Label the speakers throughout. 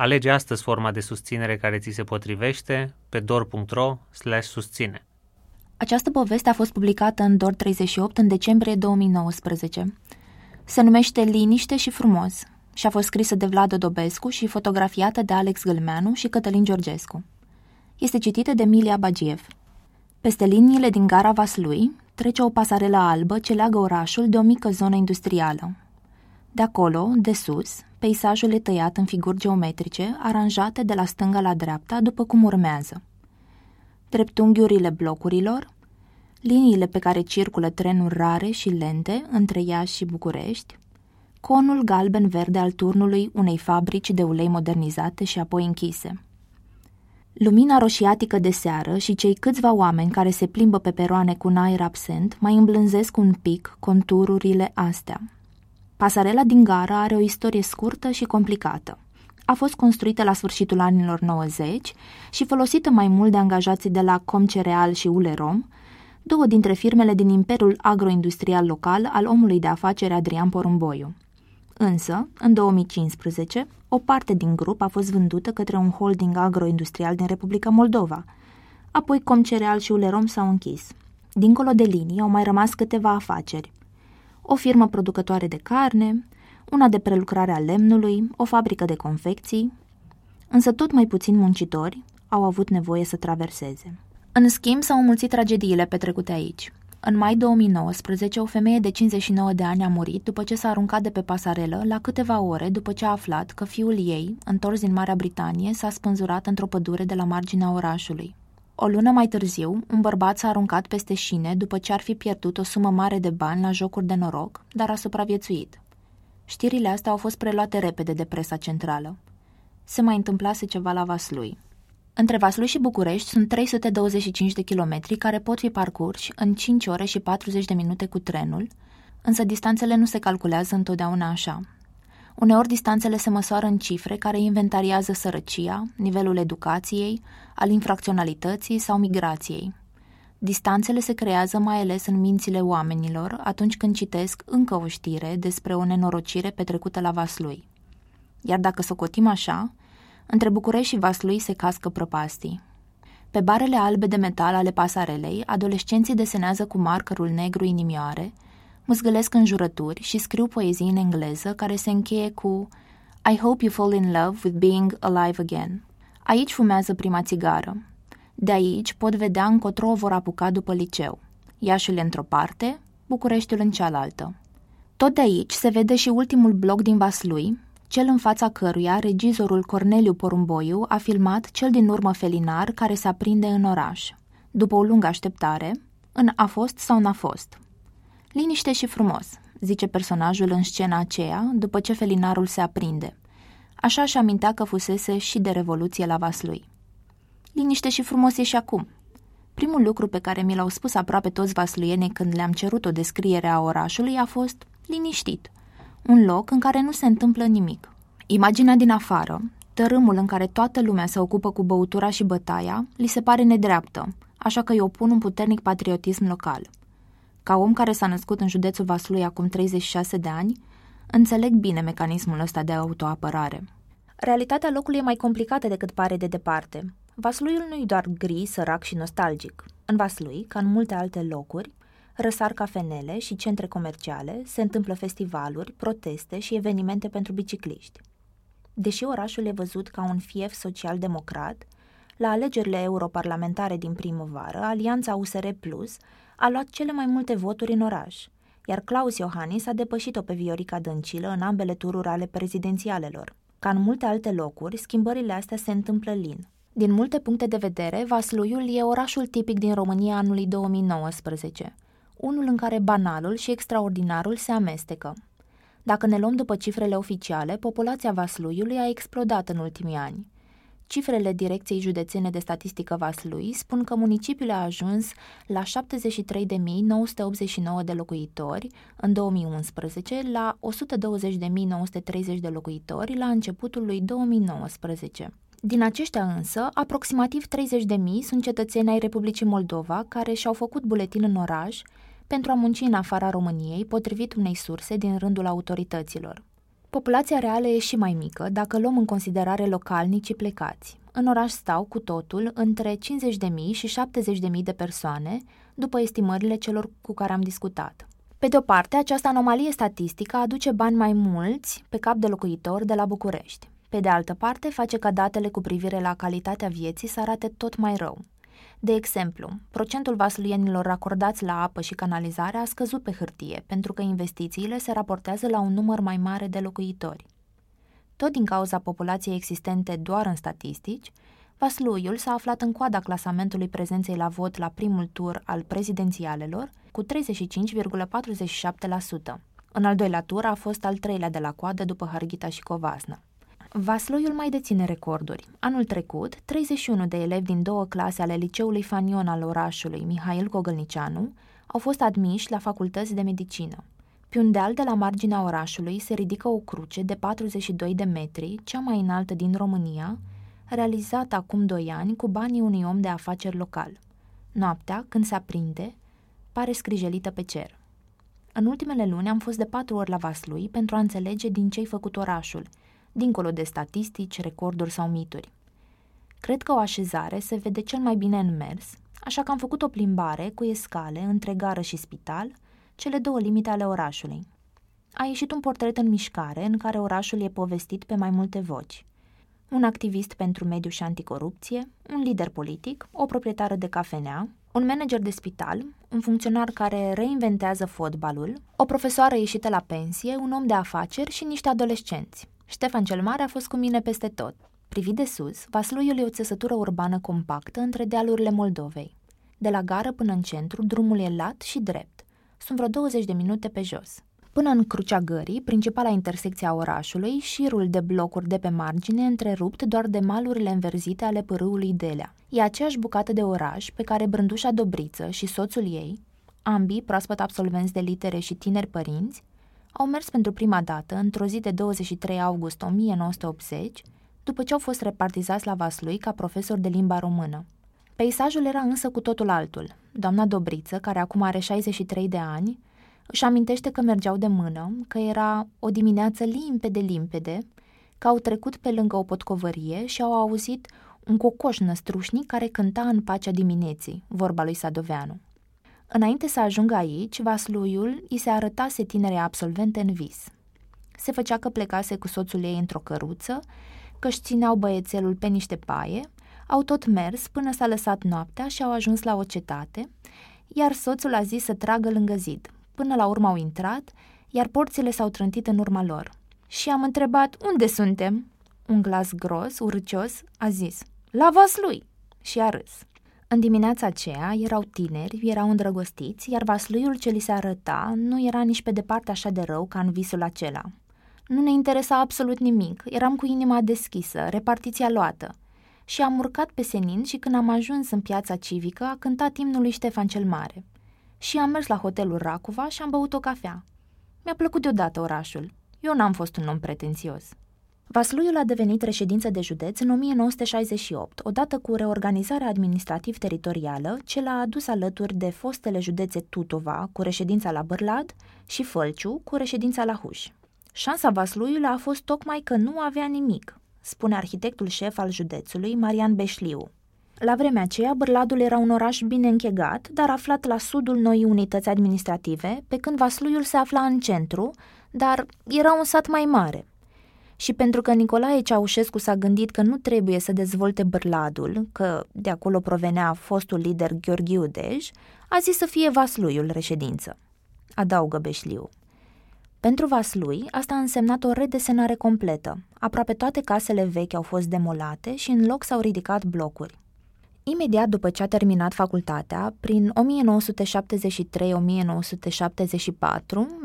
Speaker 1: Alege astăzi forma de susținere care ți se potrivește pe dor.ro susține.
Speaker 2: Această poveste a fost publicată în DOR 38 în decembrie 2019. Se numește Liniște și frumos și a fost scrisă de Vlad Dobescu și fotografiată de Alex Gălmeanu și Cătălin Georgescu. Este citită de Emilia Bagiev. Peste liniile din gara Vaslui trece o pasarelă albă ce leagă orașul de o mică zonă industrială. De acolo, de sus, peisajul e tăiat în figuri geometrice, aranjate de la stânga la dreapta, după cum urmează. Dreptunghiurile blocurilor, liniile pe care circulă trenuri rare și lente între Iași și București, conul galben-verde al turnului unei fabrici de ulei modernizate și apoi închise. Lumina roșiatică de seară și cei câțiva oameni care se plimbă pe peroane cu un aer absent mai îmblânzesc un pic contururile astea – Pasarela din gara are o istorie scurtă și complicată. A fost construită la sfârșitul anilor 90 și folosită mai mult de angajații de la Comcereal și Ulerom, două dintre firmele din imperiul agroindustrial local al omului de afaceri Adrian Porumboiu. Însă, în 2015, o parte din grup a fost vândută către un holding agroindustrial din Republica Moldova. Apoi Comcereal și Ulerom s-au închis. Dincolo de linii au mai rămas câteva afaceri o firmă producătoare de carne, una de prelucrare a lemnului, o fabrică de confecții, însă tot mai puțini muncitori au avut nevoie să traverseze. În schimb, s-au mulțit tragediile petrecute aici. În mai 2019, o femeie de 59 de ani a murit după ce s-a aruncat de pe pasarelă la câteva ore după ce a aflat că fiul ei, întors din Marea Britanie, s-a spânzurat într-o pădure de la marginea orașului. O lună mai târziu, un bărbat s-a aruncat peste șine după ce ar fi pierdut o sumă mare de bani la jocuri de noroc, dar a supraviețuit. Știrile astea au fost preluate repede de presa centrală. Se mai întâmplase ceva la Vaslui. Între Vaslui și București sunt 325 de kilometri care pot fi parcurși în 5 ore și 40 de minute cu trenul, însă distanțele nu se calculează întotdeauna așa. Uneori distanțele se măsoară în cifre care inventariază sărăcia, nivelul educației, al infracționalității sau migrației. Distanțele se creează mai ales în mințile oamenilor atunci când citesc încă o știre despre o nenorocire petrecută la Vaslui. Iar dacă socotim așa, între București și Vaslui se cască prăpastii. Pe barele albe de metal ale pasarelei, adolescenții desenează cu markerul negru inimioare – mâzgălesc înjurături și scriu poezii în engleză care se încheie cu I hope you fall in love with being alive again. Aici fumează prima țigară. De aici pot vedea încotro vor apuca după liceu. Iașul într-o parte, Bucureștiul în cealaltă. Tot de aici se vede și ultimul bloc din Vaslui, cel în fața căruia regizorul Corneliu Porumboiu a filmat cel din urmă felinar care se aprinde în oraș. După o lungă așteptare, în A fost sau n-a fost – Liniște și frumos, zice personajul în scena aceea, după ce felinarul se aprinde. Așa și amintea că fusese și de revoluție la Vaslui. Liniște și frumos e și acum. Primul lucru pe care mi l-au spus aproape toți vasluienii când le-am cerut o descriere a orașului a fost liniștit, un loc în care nu se întâmplă nimic. Imaginea din afară, tărâmul în care toată lumea se ocupă cu băutura și bătaia, li se pare nedreaptă, așa că îi opun un puternic patriotism local – ca om care s-a născut în județul Vaslui acum 36 de ani, înțeleg bine mecanismul ăsta de autoapărare. Realitatea locului e mai complicată decât pare de departe. Vasluiul nu e doar gri, sărac și nostalgic. În Vaslui, ca în multe alte locuri, răsar cafenele și centre comerciale, se întâmplă festivaluri, proteste și evenimente pentru bicicliști. Deși orașul e văzut ca un fief social-democrat, la alegerile europarlamentare din primăvară, Alianța USR Plus a luat cele mai multe voturi în oraș, iar Claus Iohannis a depășit-o pe Viorica Dăncilă în ambele tururi ale prezidențialelor. Ca în multe alte locuri, schimbările astea se întâmplă lin. Din multe puncte de vedere, Vasluiul e orașul tipic din România anului 2019, unul în care banalul și extraordinarul se amestecă. Dacă ne luăm după cifrele oficiale, populația Vasluiului a explodat în ultimii ani. Cifrele Direcției Județene de Statistică Vaslui spun că municipiul a ajuns la 73.989 de locuitori în 2011, la 120.930 de locuitori la începutul lui 2019. Din aceștia însă, aproximativ 30.000 sunt cetățeni ai Republicii Moldova care și-au făcut buletin în oraș pentru a munci în afara României, potrivit unei surse din rândul autorităților. Populația reală e și mai mică dacă luăm în considerare localnicii plecați. În oraș stau cu totul între 50.000 și 70.000 de persoane, după estimările celor cu care am discutat. Pe de o parte, această anomalie statistică aduce bani mai mulți pe cap de locuitor de la București. Pe de altă parte, face ca datele cu privire la calitatea vieții să arate tot mai rău. De exemplu, procentul vasluienilor acordați la apă și canalizare a scăzut pe hârtie, pentru că investițiile se raportează la un număr mai mare de locuitori. Tot din cauza populației existente doar în statistici, Vasluiul s-a aflat în coada clasamentului prezenței la vot la primul tur al prezidențialelor cu 35,47%. În al doilea tur a fost al treilea de la coadă după Harghita și Covasna. Vasloiul mai deține recorduri. Anul trecut, 31 de elevi din două clase ale liceului Fanion al orașului, Mihail Gogălnicianu, au fost admiși la facultăți de medicină. Pe un deal de la marginea orașului se ridică o cruce de 42 de metri, cea mai înaltă din România, realizată acum doi ani cu banii unui om de afaceri local. Noaptea, când se aprinde, pare scrijelită pe cer. În ultimele luni am fost de patru ori la Vaslui pentru a înțelege din ce-i făcut orașul – dincolo de statistici, recorduri sau mituri. Cred că o așezare se vede cel mai bine în mers, așa că am făcut o plimbare cu escale între gară și spital, cele două limite ale orașului. A ieșit un portret în mișcare în care orașul e povestit pe mai multe voci. Un activist pentru mediu și anticorupție, un lider politic, o proprietară de cafenea, un manager de spital, un funcționar care reinventează fotbalul, o profesoară ieșită la pensie, un om de afaceri și niște adolescenți. Ștefan cel Mare a fost cu mine peste tot. Privit de sus, Vasluiul e o țesătură urbană compactă între dealurile Moldovei. De la gară până în centru, drumul e lat și drept. Sunt vreo 20 de minute pe jos. Până în Crucea Gării, principala intersecție a orașului, șirul de blocuri de pe margine întrerupt doar de malurile înverzite ale pârâului Delea. E aceeași bucată de oraș pe care Brândușa Dobriță și soțul ei, ambii proaspăt absolvenți de litere și tineri părinți, au mers pentru prima dată, într-o zi de 23 august 1980, după ce au fost repartizați la Vaslui ca profesor de limba română. Peisajul era însă cu totul altul. Doamna Dobriță, care acum are 63 de ani, își amintește că mergeau de mână, că era o dimineață limpede-limpede, că au trecut pe lângă o potcovărie și au auzit un cocoș năstrușnic care cânta în pacea dimineții, vorba lui Sadoveanu. Înainte să ajungă aici, Vasluiul îi se arătase tinerei absolvente în vis. Se făcea că plecase cu soțul ei într-o căruță, că își țineau băiețelul pe niște paie, au tot mers până s-a lăsat noaptea și au ajuns la o cetate, iar soțul a zis să tragă lângă zid. Până la urmă au intrat, iar porțile s-au trântit în urma lor. Și am întrebat, unde suntem? Un glas gros, urcios, a zis, la Vaslui! Și a râs. În dimineața aceea erau tineri, erau îndrăgostiți, iar vasluiul ce li se arăta nu era nici pe departe așa de rău ca în visul acela. Nu ne interesa absolut nimic, eram cu inima deschisă, repartiția luată. Și am urcat pe senin și când am ajuns în piața civică a cântat imnul lui Ștefan cel Mare. Și am mers la hotelul Racova și am băut o cafea. Mi-a plăcut deodată orașul. Eu n-am fost un om pretențios. Vasluiul a devenit reședință de județ în 1968, odată cu reorganizarea administrativ-teritorială ce l-a adus alături de fostele județe Tutova, cu reședința la Bârlad, și Fălciu, cu reședința la Huș. Șansa Vasluiului a fost tocmai că nu avea nimic, spune arhitectul șef al județului, Marian Beșliu. La vremea aceea, Bârladul era un oraș bine închegat, dar aflat la sudul noii unități administrative, pe când Vasluiul se afla în centru, dar era un sat mai mare, și pentru că Nicolae Ceaușescu s-a gândit că nu trebuie să dezvolte bârladul, că de acolo provenea fostul lider Gheorghiu Dej, a zis să fie Vasluiul reședință. Adaugă Beșliu. Pentru Vaslui, asta a însemnat o redesenare completă. Aproape toate casele vechi au fost demolate și în loc s-au ridicat blocuri. Imediat după ce a terminat facultatea, prin 1973-1974,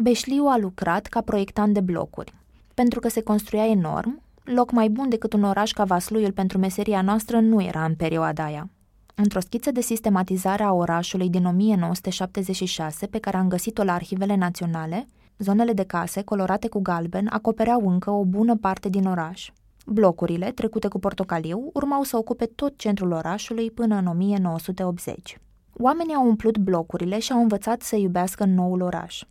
Speaker 2: Beșliu a lucrat ca proiectant de blocuri. Pentru că se construia enorm, Loc mai bun decât un oraș ca Vasluiul pentru meseria noastră nu era în perioada aia. Într-o schiță de sistematizare a orașului din 1976, pe care am găsit-o la arhivele naționale, zonele de case, colorate cu galben, acopereau încă o bună parte din oraș. Blocurile, trecute cu portocaliu, urmau să ocupe tot centrul orașului până în 1980. Oamenii au umplut blocurile și au învățat să iubească noul oraș.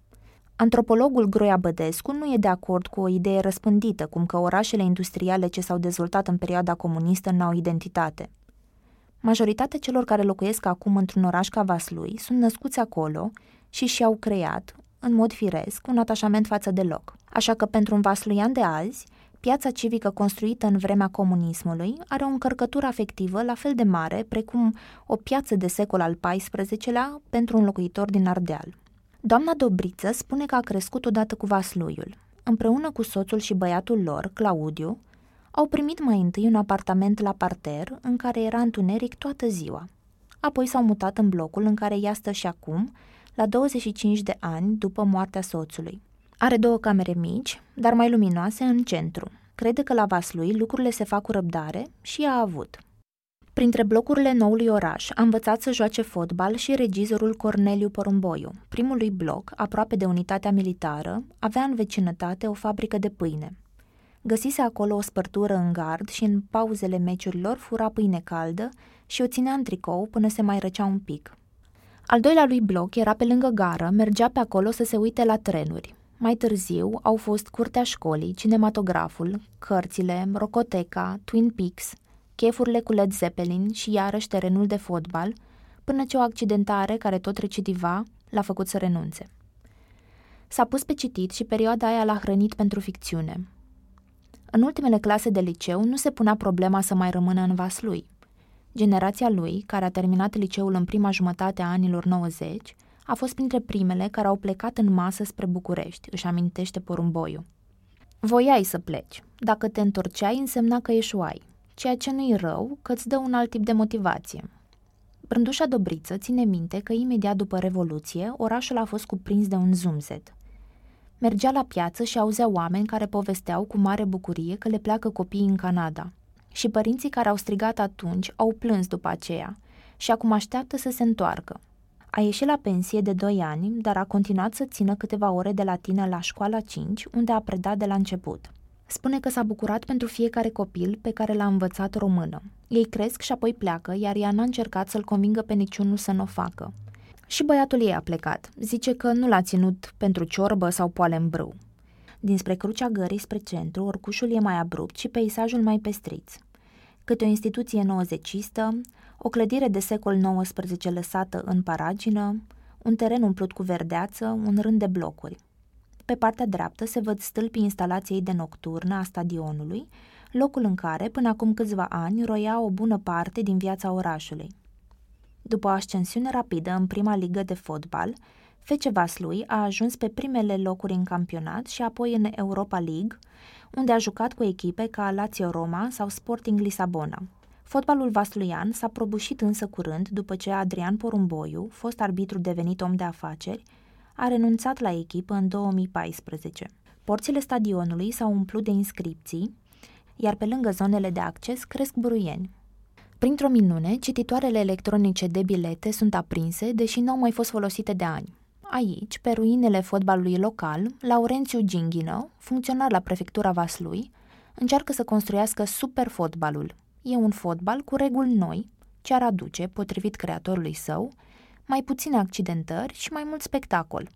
Speaker 2: Antropologul Groia Bădescu nu e de acord cu o idee răspândită, cum că orașele industriale ce s-au dezvoltat în perioada comunistă n-au identitate. Majoritatea celor care locuiesc acum într-un oraș ca Vaslui sunt născuți acolo și și-au creat, în mod firesc, un atașament față de loc. Așa că pentru un vasluian de azi, piața civică construită în vremea comunismului are o încărcătură afectivă la fel de mare precum o piață de secol al XIV-lea pentru un locuitor din Ardeal. Doamna Dobriță spune că a crescut odată cu Vasluiul. Împreună cu soțul și băiatul lor, Claudiu, au primit mai întâi un apartament la parter în care era întuneric toată ziua. Apoi s-au mutat în blocul în care ea stă și acum, la 25 de ani după moartea soțului. Are două camere mici, dar mai luminoase în centru. Crede că la Vaslui lucrurile se fac cu răbdare și a avut. Printre blocurile noului oraș a învățat să joace fotbal și regizorul Corneliu Porumboiu. Primului bloc, aproape de unitatea militară, avea în vecinătate o fabrică de pâine. Găsise acolo o spărtură în gard și în pauzele meciurilor fura pâine caldă și o ținea în tricou până se mai răcea un pic. Al doilea lui bloc era pe lângă gară, mergea pe acolo să se uite la trenuri. Mai târziu au fost curtea școlii, cinematograful, cărțile, rocoteca, Twin Peaks, chefurile cu Led Zeppelin și iarăși terenul de fotbal, până ce o accidentare care tot recidiva l-a făcut să renunțe. S-a pus pe citit și perioada aia l-a hrănit pentru ficțiune. În ultimele clase de liceu nu se punea problema să mai rămână în vas lui. Generația lui, care a terminat liceul în prima jumătate a anilor 90, a fost printre primele care au plecat în masă spre București, își amintește porumboiul. Voiai să pleci. Dacă te întorceai, însemna că eșuai ceea ce nu-i rău, că îți dă un alt tip de motivație. Brândușa Dobriță ține minte că imediat după Revoluție, orașul a fost cuprins de un zumzet. Mergea la piață și auzea oameni care povesteau cu mare bucurie că le pleacă copiii în Canada. Și părinții care au strigat atunci au plâns după aceea și acum așteaptă să se întoarcă. A ieșit la pensie de 2 ani, dar a continuat să țină câteva ore de latină la școala 5, unde a predat de la început. Spune că s-a bucurat pentru fiecare copil pe care l-a învățat română. Ei cresc și apoi pleacă, iar ea n-a încercat să-l convingă pe niciunul să nu o facă. Și băiatul ei a plecat. Zice că nu l-a ținut pentru ciorbă sau poale în brâu. Dinspre Crucea Gării spre centru, orcușul e mai abrupt și peisajul mai pestriț. Câte o instituție nouăzecistă, o clădire de secol XIX lăsată în paragină, un teren umplut cu verdeață, un rând de blocuri – pe partea dreaptă se văd stâlpii instalației de nocturnă a stadionului, locul în care, până acum câțiva ani, roia o bună parte din viața orașului. După o ascensiune rapidă în prima ligă de fotbal, Fece Vaslui a ajuns pe primele locuri în campionat și apoi în Europa League, unde a jucat cu echipe ca Lazio Roma sau Sporting Lisabona. Fotbalul vasluian s-a prăbușit însă curând după ce Adrian Porumboiu, fost arbitru devenit om de afaceri, a renunțat la echipă în 2014. Porțile stadionului s-au umplut de inscripții, iar pe lângă zonele de acces cresc buruieni. Printr-o minune, cititoarele electronice de bilete sunt aprinse, deși nu au mai fost folosite de ani. Aici, pe ruinele fotbalului local, Laurențiu Ginghină, funcționar la prefectura Vaslui, încearcă să construiască super fotbalul. E un fotbal cu reguli noi, ce ar aduce, potrivit creatorului său, mai puține accidentări și mai mult spectacol.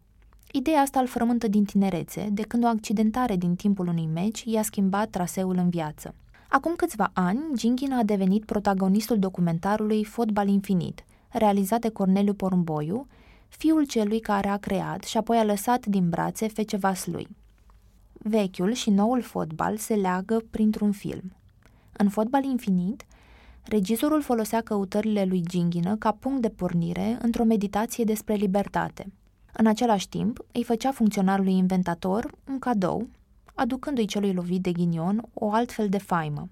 Speaker 2: Ideea asta îl frământă din tinerețe, de când o accidentare din timpul unui meci i-a schimbat traseul în viață. Acum câțiva ani, Ginghin a devenit protagonistul documentarului Fotbal Infinit, realizat de Corneliu Porumboiu, fiul celui care a creat și apoi a lăsat din brațe fece lui. Vechiul și noul fotbal se leagă printr-un film. În Fotbal Infinit, Regizorul folosea căutările lui Ginghină ca punct de pornire într-o meditație despre libertate. În același timp, îi făcea funcționarului inventator un cadou, aducându-i celui lovit de ghinion o altfel de faimă.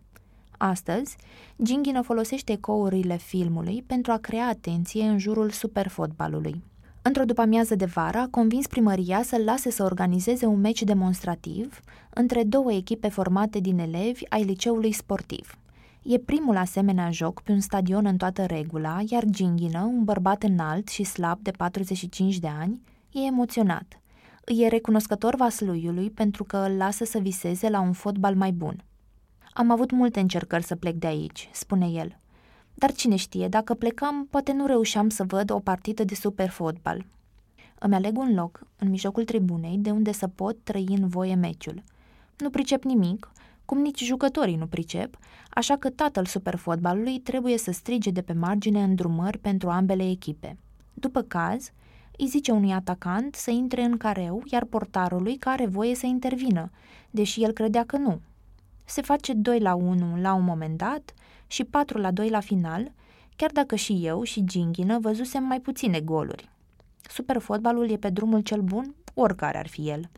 Speaker 2: Astăzi, Ginghină folosește ecourile filmului pentru a crea atenție în jurul superfotbalului. Într-o după-amiază de vară, a convins primăria să-l lase să organizeze un meci demonstrativ între două echipe formate din elevi ai liceului sportiv. E primul asemenea joc pe un stadion în toată regula, iar Ginghină, un bărbat înalt și slab de 45 de ani, e emoționat. Îi e recunoscător Vasluiului pentru că îl lasă să viseze la un fotbal mai bun. Am avut multe încercări să plec de aici, spune el. Dar cine știe, dacă plecam, poate nu reușeam să văd o partidă de super fotbal. Îmi aleg un loc, în mijlocul tribunei, de unde să pot trăi în voie meciul. Nu pricep nimic, cum nici jucătorii nu pricep, așa că tatăl superfotbalului trebuie să strige de pe margine îndrumări pentru ambele echipe. După caz, îi zice unui atacant să intre în careu, iar portarului care voie să intervină, deși el credea că nu. Se face 2 la 1 la un moment dat și 4 la 2 la final, chiar dacă și eu și Ginghină văzusem mai puține goluri. Superfotbalul e pe drumul cel bun, oricare ar fi el.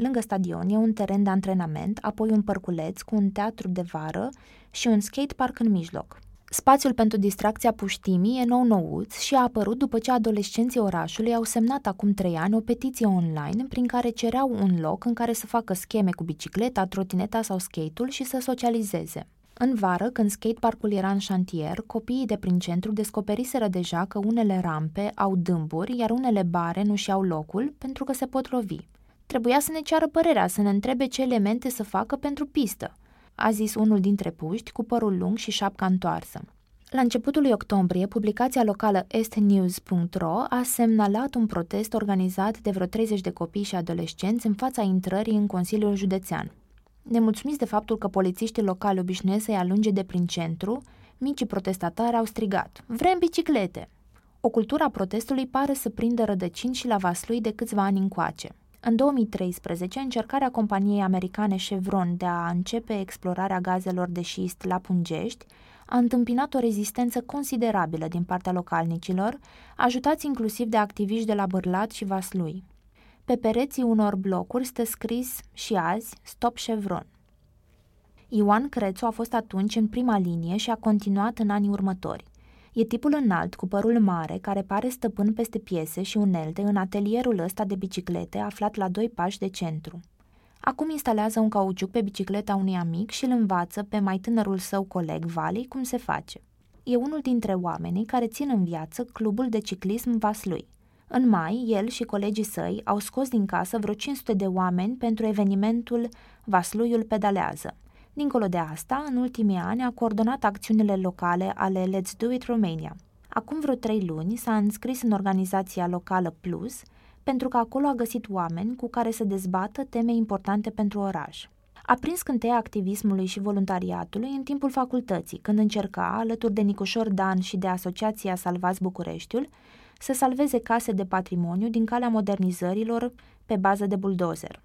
Speaker 2: Lângă stadion e un teren de antrenament, apoi un părculeț cu un teatru de vară și un skatepark în mijloc. Spațiul pentru distracția puștimii e nou-nouț și a apărut după ce adolescenții orașului au semnat acum trei ani o petiție online prin care cereau un loc în care să facă scheme cu bicicleta, trotineta sau skate-ul și să socializeze. În vară, când skateparkul era în șantier, copiii de prin centru descoperiseră deja că unele rampe au dâmburi, iar unele bare nu și-au locul pentru că se pot lovi. Trebuia să ne ceară părerea, să ne întrebe ce elemente să facă pentru pistă, a zis unul dintre puști cu părul lung și șapca întoarsă. La începutul lui octombrie, publicația locală estnews.ro a semnalat un protest organizat de vreo 30 de copii și adolescenți în fața intrării în Consiliul Județean. Nemulțumiți de faptul că polițiștii locali obișnuiesc să-i alunge de prin centru, micii protestatari au strigat Vrem biciclete! O cultură a protestului pare să prindă rădăcini și la Vaslui de câțiva ani încoace. În 2013, încercarea companiei americane Chevron de a începe explorarea gazelor de șist la Pungești a întâmpinat o rezistență considerabilă din partea localnicilor, ajutați inclusiv de activiști de la Bârlat și Vaslui. Pe pereții unor blocuri stă scris și azi Stop Chevron. Ioan Crețu a fost atunci în prima linie și a continuat în anii următori. E tipul înalt, cu părul mare, care pare stăpân peste piese și unelte în atelierul ăsta de biciclete aflat la doi pași de centru. Acum instalează un cauciuc pe bicicleta unui amic și îl învață pe mai tânărul său coleg, Vali, cum se face. E unul dintre oamenii care țin în viață clubul de ciclism Vaslui. În mai, el și colegii săi au scos din casă vreo 500 de oameni pentru evenimentul Vasluiul pedalează – Dincolo de asta, în ultimii ani a coordonat acțiunile locale ale Let's Do It Romania. Acum vreo trei luni s-a înscris în organizația locală Plus, pentru că acolo a găsit oameni cu care să dezbată teme importante pentru oraș. A prins cânteia activismului și voluntariatului în timpul facultății, când încerca, alături de Nicușor Dan și de Asociația Salvați Bucureștiul, să salveze case de patrimoniu din calea modernizărilor pe bază de buldozer.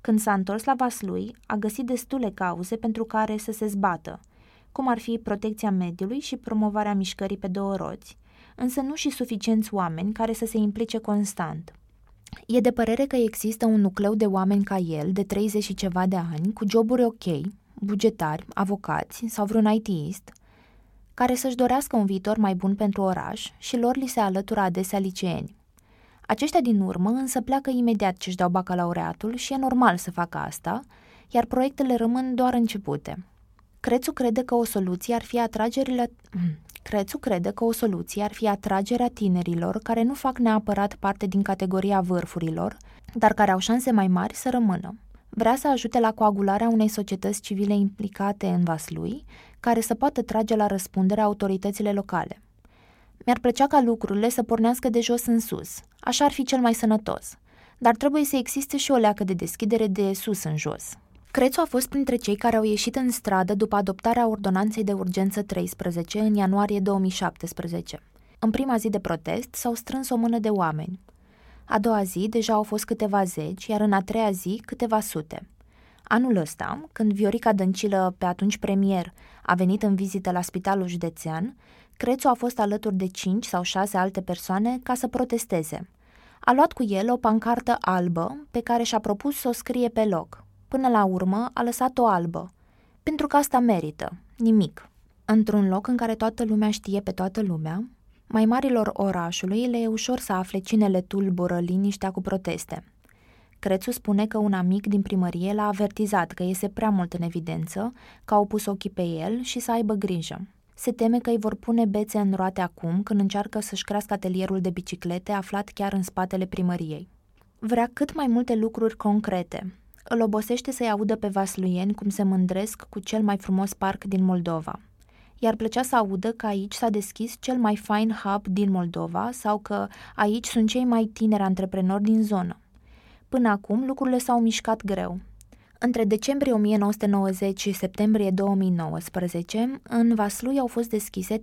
Speaker 2: Când s-a întors la Vaslui, a găsit destule cauze pentru care să se zbată, cum ar fi protecția mediului și promovarea mișcării pe două roți, însă nu și suficienți oameni care să se implice constant. E de părere că există un nucleu de oameni ca el, de 30 și ceva de ani, cu joburi ok, bugetari, avocați sau vreun ITist, care să-și dorească un viitor mai bun pentru oraș și lor li se alătură adesea liceeni. Aceștia din urmă însă pleacă imediat ce își dau bacalaureatul și e normal să facă asta, iar proiectele rămân doar începute. Crețu crede că o soluție ar fi atragerile... Crețu crede că o soluție ar fi atragerea tinerilor care nu fac neapărat parte din categoria vârfurilor, dar care au șanse mai mari să rămână. Vrea să ajute la coagularea unei societăți civile implicate în Vaslui, care să poată trage la răspundere autoritățile locale. Mi-ar plăcea ca lucrurile să pornească de jos în sus. Așa ar fi cel mai sănătos. Dar trebuie să existe și o leacă de deschidere de sus în jos. Crețu a fost printre cei care au ieșit în stradă după adoptarea ordonanței de urgență 13 în ianuarie 2017. În prima zi de protest s-au strâns o mână de oameni. A doua zi deja au fost câteva zeci, iar în a treia zi câteva sute. Anul ăsta, când Viorica Dăncilă, pe atunci premier, a venit în vizită la spitalul județean, Crețu a fost alături de cinci sau șase alte persoane ca să protesteze. A luat cu el o pancartă albă pe care și-a propus să o scrie pe loc. Până la urmă a lăsat-o albă. Pentru că asta merită. Nimic. Într-un loc în care toată lumea știe pe toată lumea, Mai marilor orașului le e ușor să afle cine le tulbură liniștea cu proteste. Crețu spune că un amic din primărie l-a avertizat că iese prea mult în evidență, că au pus ochii pe el și să aibă grijă. Se teme că îi vor pune bețe în roate acum când încearcă să-și crească atelierul de biciclete aflat chiar în spatele primăriei. Vrea cât mai multe lucruri concrete. Îl obosește să-i audă pe vasluieni cum se mândresc cu cel mai frumos parc din Moldova. Iar plăcea să audă că aici s-a deschis cel mai fine hub din Moldova sau că aici sunt cei mai tineri antreprenori din zonă. Până acum, lucrurile s-au mișcat greu. Între decembrie 1990 și septembrie 2019, în Vaslui au fost deschise 37.171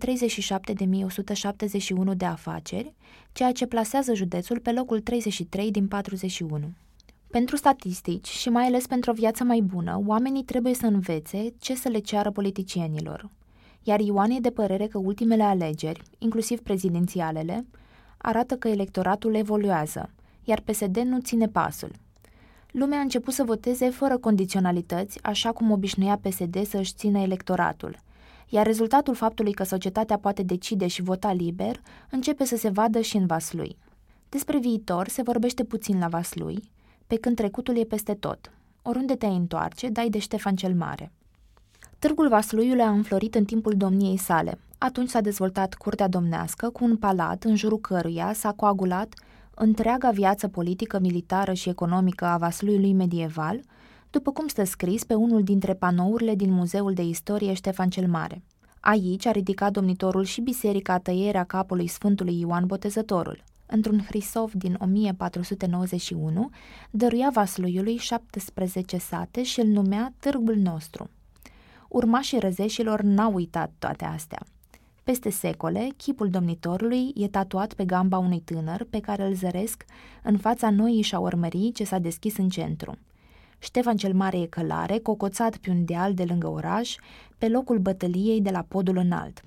Speaker 2: de afaceri, ceea ce plasează județul pe locul 33 din 41. Pentru statistici și mai ales pentru o viață mai bună, oamenii trebuie să învețe ce să le ceară politicienilor. Iar Ioan e de părere că ultimele alegeri, inclusiv prezidențialele, arată că electoratul evoluează, iar PSD nu ține pasul – lumea a început să voteze fără condiționalități, așa cum obișnuia PSD să își țină electoratul. Iar rezultatul faptului că societatea poate decide și vota liber începe să se vadă și în Vaslui. Despre viitor se vorbește puțin la Vaslui, pe când trecutul e peste tot. Oriunde te întoarce, dai de Ștefan cel Mare. Târgul Vasluiului a înflorit în timpul domniei sale. Atunci s-a dezvoltat curtea domnească cu un palat în jurul căruia s-a coagulat întreaga viață politică, militară și economică a Vasluiului medieval, după cum stă scris pe unul dintre panourile din Muzeul de Istorie Ștefan cel Mare. Aici a ridicat domnitorul și biserica tăierea capului Sfântului Ioan Botezătorul. Într-un hrisov din 1491, dăruia Vasluiului 17 sate și îl numea Târgul nostru. Urmașii răzeșilor n-au uitat toate astea – peste secole, chipul domnitorului e tatuat pe gamba unui tânăr pe care îl zăresc în fața noii șaormării ce s-a deschis în centru. Ștefan cel Mare e călare, cocoțat pe un deal de lângă oraș, pe locul bătăliei de la podul înalt.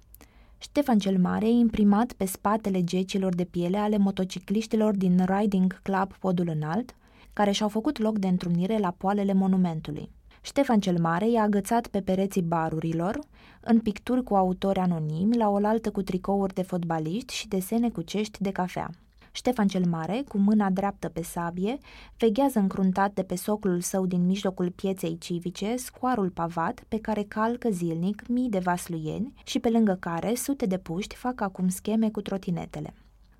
Speaker 2: Ștefan cel Mare e imprimat pe spatele gecilor de piele ale motocicliștilor din Riding Club Podul Înalt, care și-au făcut loc de întrunire la poalele monumentului. Ștefan cel Mare i-a agățat pe pereții barurilor, în picturi cu autori anonimi, la oaltă cu tricouri de fotbaliști și desene cu cești de cafea. Ștefan cel Mare, cu mâna dreaptă pe sabie, veghează încruntat de pe soclul său din mijlocul pieței civice scoarul pavat pe care calcă zilnic mii de vasluieni și pe lângă care sute de puști fac acum scheme cu trotinetele.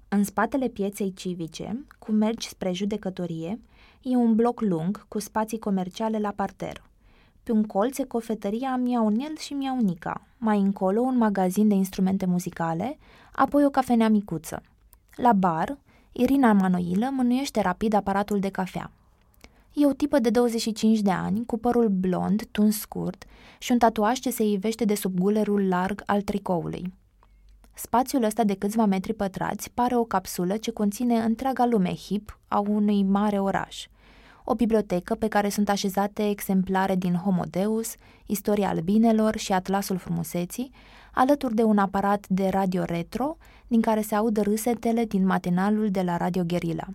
Speaker 2: În spatele pieței civice, cu mergi spre judecătorie, e un bloc lung cu spații comerciale la parter. Pe un colț e cofetăria Miaunel și Miaunica, mai încolo un magazin de instrumente muzicale, apoi o cafenea micuță. La bar, Irina Manoilă mânuiește rapid aparatul de cafea. E o tipă de 25 de ani, cu părul blond, tuns scurt și un tatuaj ce se ivește de sub gulerul larg al tricoului. Spațiul ăsta de câțiva metri pătrați pare o capsulă ce conține întreaga lume hip a unui mare oraș – o bibliotecă pe care sunt așezate exemplare din Homo Deus, Istoria albinelor și Atlasul frumuseții, alături de un aparat de radio retro, din care se aud râsetele din matinalul de la Radio Guerilla.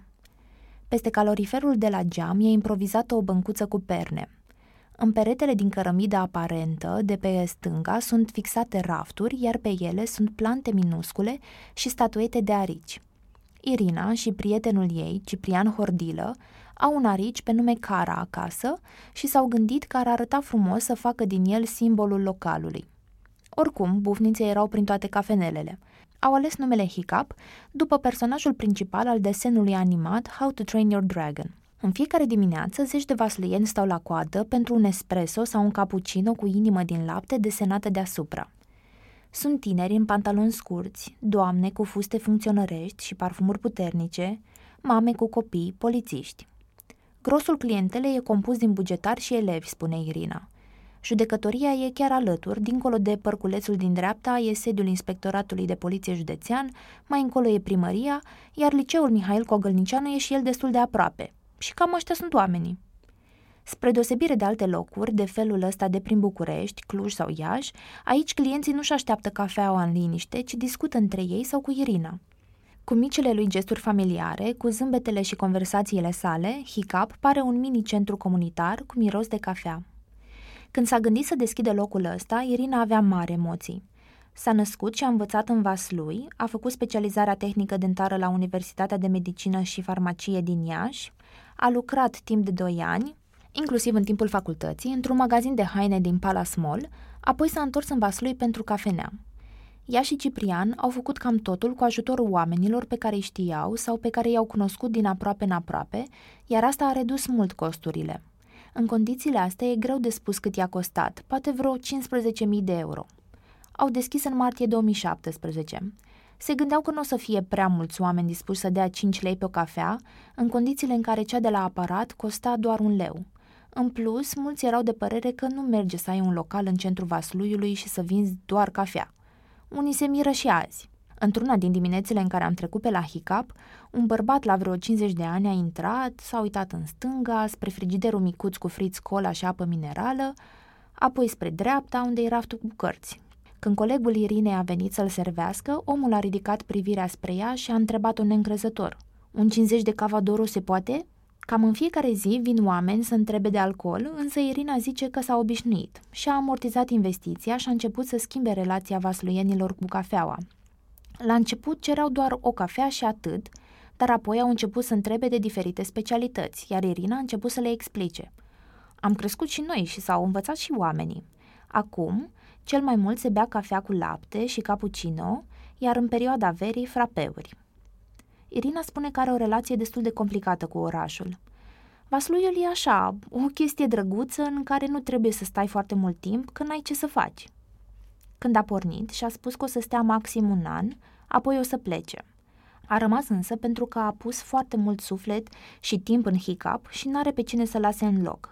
Speaker 2: Peste caloriferul de la geam e improvizată o băncuță cu perne. În peretele din cărămidă aparentă, de pe stânga, sunt fixate rafturi, iar pe ele sunt plante minuscule și statuete de arici. Irina și prietenul ei, Ciprian Hordilă, au un arici pe nume Cara acasă și s-au gândit că ar arăta frumos să facă din el simbolul localului. Oricum, bufnițe erau prin toate cafenelele. Au ales numele Hiccup după personajul principal al desenului animat How to Train Your Dragon. În fiecare dimineață, zeci de vasluieni stau la coadă pentru un espresso sau un cappuccino cu inimă din lapte desenată deasupra. Sunt tineri în pantaloni scurți, doamne cu fuste funcționărești și parfumuri puternice, mame cu copii, polițiști. Grosul clientelei e compus din bugetari și elevi, spune Irina. Judecătoria e chiar alături, dincolo de părculețul din dreapta e sediul Inspectoratului de Poliție Județean, mai încolo e primăria, iar liceul Mihail Cogălnicianu e și el destul de aproape. Și cam ăștia sunt oamenii. Spre deosebire de alte locuri, de felul ăsta de prin București, Cluj sau Iași, aici clienții nu-și așteaptă cafeaua în liniște, ci discută între ei sau cu Irina. Cu micile lui gesturi familiare, cu zâmbetele și conversațiile sale, Hiccup pare un mini-centru comunitar cu miros de cafea. Când s-a gândit să deschide locul ăsta, Irina avea mari emoții. S-a născut și a învățat în Vaslui, a făcut specializarea tehnică dentară la Universitatea de Medicină și Farmacie din Iași, a lucrat timp de 2 ani, inclusiv în timpul facultății, într-un magazin de haine din Palace Mall, apoi s-a întors în Vaslui pentru cafenea. Ea și Ciprian au făcut cam totul cu ajutorul oamenilor pe care îi știau sau pe care i-au cunoscut din aproape în aproape, iar asta a redus mult costurile. În condițiile astea e greu de spus cât i-a costat, poate vreo 15.000 de euro. Au deschis în martie 2017. Se gândeau că nu o să fie prea mulți oameni dispuși să dea 5 lei pe o cafea, în condițiile în care cea de la aparat costa doar un leu. În plus, mulți erau de părere că nu merge să ai un local în centrul Vasluiului și să vinzi doar cafea. Unii se miră și azi. Într-una din diminețile în care am trecut pe la Hicap, un bărbat la vreo 50 de ani a intrat, s-a uitat în stânga, spre frigiderul micuț cu friți cola și apă minerală, apoi spre dreapta, unde era raftul cu cărți. Când colegul Irinei a venit să-l servească, omul a ridicat privirea spre ea și a întrebat-o neîncrezător. Un 50 de cavadoro se poate?" Cam în fiecare zi vin oameni să întrebe de alcool, însă Irina zice că s-a obișnuit și a amortizat investiția și a început să schimbe relația vasluienilor cu cafeaua. La început cereau doar o cafea și atât, dar apoi au început să întrebe de diferite specialități, iar Irina a început să le explice. Am crescut și noi și s-au învățat și oamenii. Acum, cel mai mult se bea cafea cu lapte și cappuccino, iar în perioada verii frapeuri. Irina spune că are o relație destul de complicată cu orașul. Vasluiul e așa, o chestie drăguță în care nu trebuie să stai foarte mult timp, că n-ai ce să faci. Când a pornit și-a spus că o să stea maxim un an, apoi o să plece. A rămas însă pentru că a pus foarte mult suflet și timp în hiccup și n-are pe cine să lase în loc.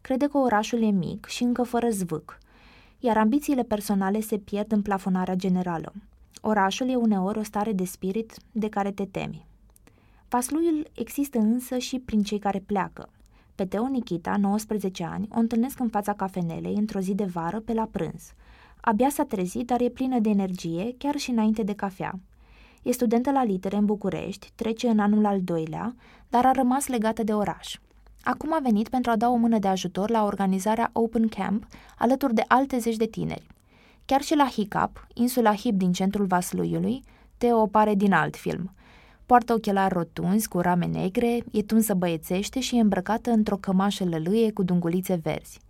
Speaker 2: Crede că orașul e mic și încă fără zvâc, iar ambițiile personale se pierd în plafonarea generală. Orașul e uneori o stare de spirit de care te temi. Vasluiul există însă și prin cei care pleacă. Pe Teo Nikita, 19 ani, o întâlnesc în fața cafenelei într-o zi de vară pe la prânz. Abia s-a trezit, dar e plină de energie, chiar și înainte de cafea. E studentă la litere în București, trece în anul al doilea, dar a rămas legată de oraș. Acum a venit pentru a da o mână de ajutor la organizarea Open Camp, alături de alte zeci de tineri. Chiar și la Hiccup, insula Hip din centrul Vasluiului, Teo pare din alt film. Poartă ochelari rotunzi cu rame negre, e tunsă băiețește și e îmbrăcată într-o cămașă lălâie cu dungulițe verzi.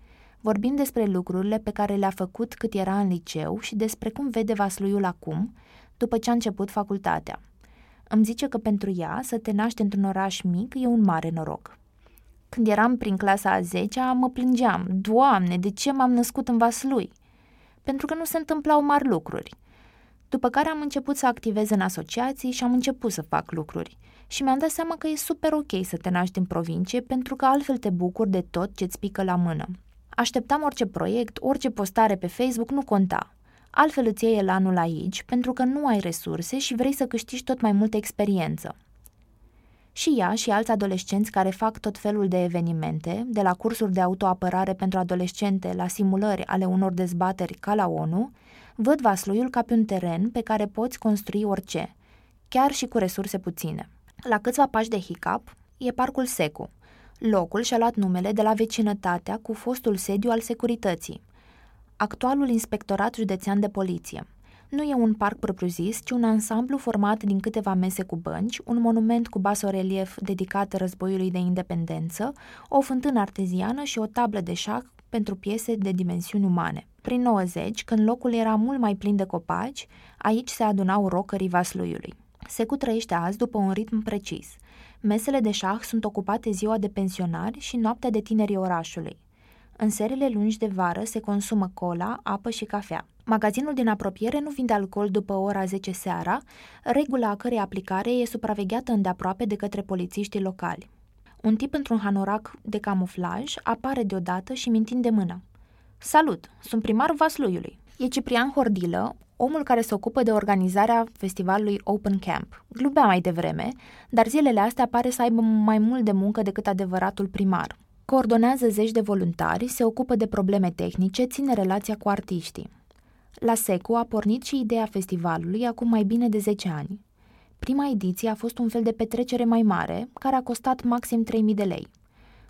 Speaker 2: Vorbim despre lucrurile pe care le-a făcut cât era în liceu și despre cum vede Vasluiul acum, după ce a început facultatea. Îmi zice că pentru ea să te naști într-un oraș mic e un mare noroc. Când eram prin clasa a 10 mă plângeam. Doamne, de ce m-am născut în Vaslui? Pentru că nu se întâmplau mari lucruri. După care am început să activez în asociații și am început să fac lucruri. Și mi-am dat seama că e super ok să te naști în provincie pentru că altfel te bucuri de tot ce-ți pică la mână. Așteptam orice proiect, orice postare pe Facebook nu conta. Altfel îți iei anul aici pentru că nu ai resurse și vrei să câștigi tot mai multă experiență. Și ea și alți adolescenți care fac tot felul de evenimente, de la cursuri de autoapărare pentru adolescente la simulări ale unor dezbateri ca la ONU, văd Vasluiul ca pe un teren pe care poți construi orice, chiar și cu resurse puține. La câțiva pași de Hiccup e parcul Secu. Locul și-a luat numele de la vecinătatea cu fostul sediu al securității, actualul inspectorat județean de poliție – nu e un parc propriu-zis, ci un ansamblu format din câteva mese cu bănci, un monument cu basorelief dedicat războiului de independență, o fântână arteziană și o tablă de șah pentru piese de dimensiuni umane. Prin 90, când locul era mult mai plin de copaci, aici se adunau rocării Vasluiului. Secu trăiește azi după un ritm precis. Mesele de șah sunt ocupate ziua de pensionari și noaptea de tinerii orașului. În serile lungi de vară se consumă cola, apă și cafea. Magazinul din apropiere nu vinde alcool după ora 10 seara, regula a cărei aplicare e supravegheată îndeaproape de către polițiștii locali. Un tip într-un hanorac de camuflaj apare deodată și mintind de mână. Salut, sunt primarul Vasluiului. E Ciprian Hordilă, omul care se ocupă de organizarea festivalului Open Camp. Glubea mai devreme, dar zilele astea pare să aibă mai mult de muncă decât adevăratul primar. Coordonează zeci de voluntari, se ocupă de probleme tehnice, ține relația cu artiștii. La SECU a pornit și ideea festivalului acum mai bine de 10 ani. Prima ediție a fost un fel de petrecere mai mare, care a costat maxim 3.000 de lei.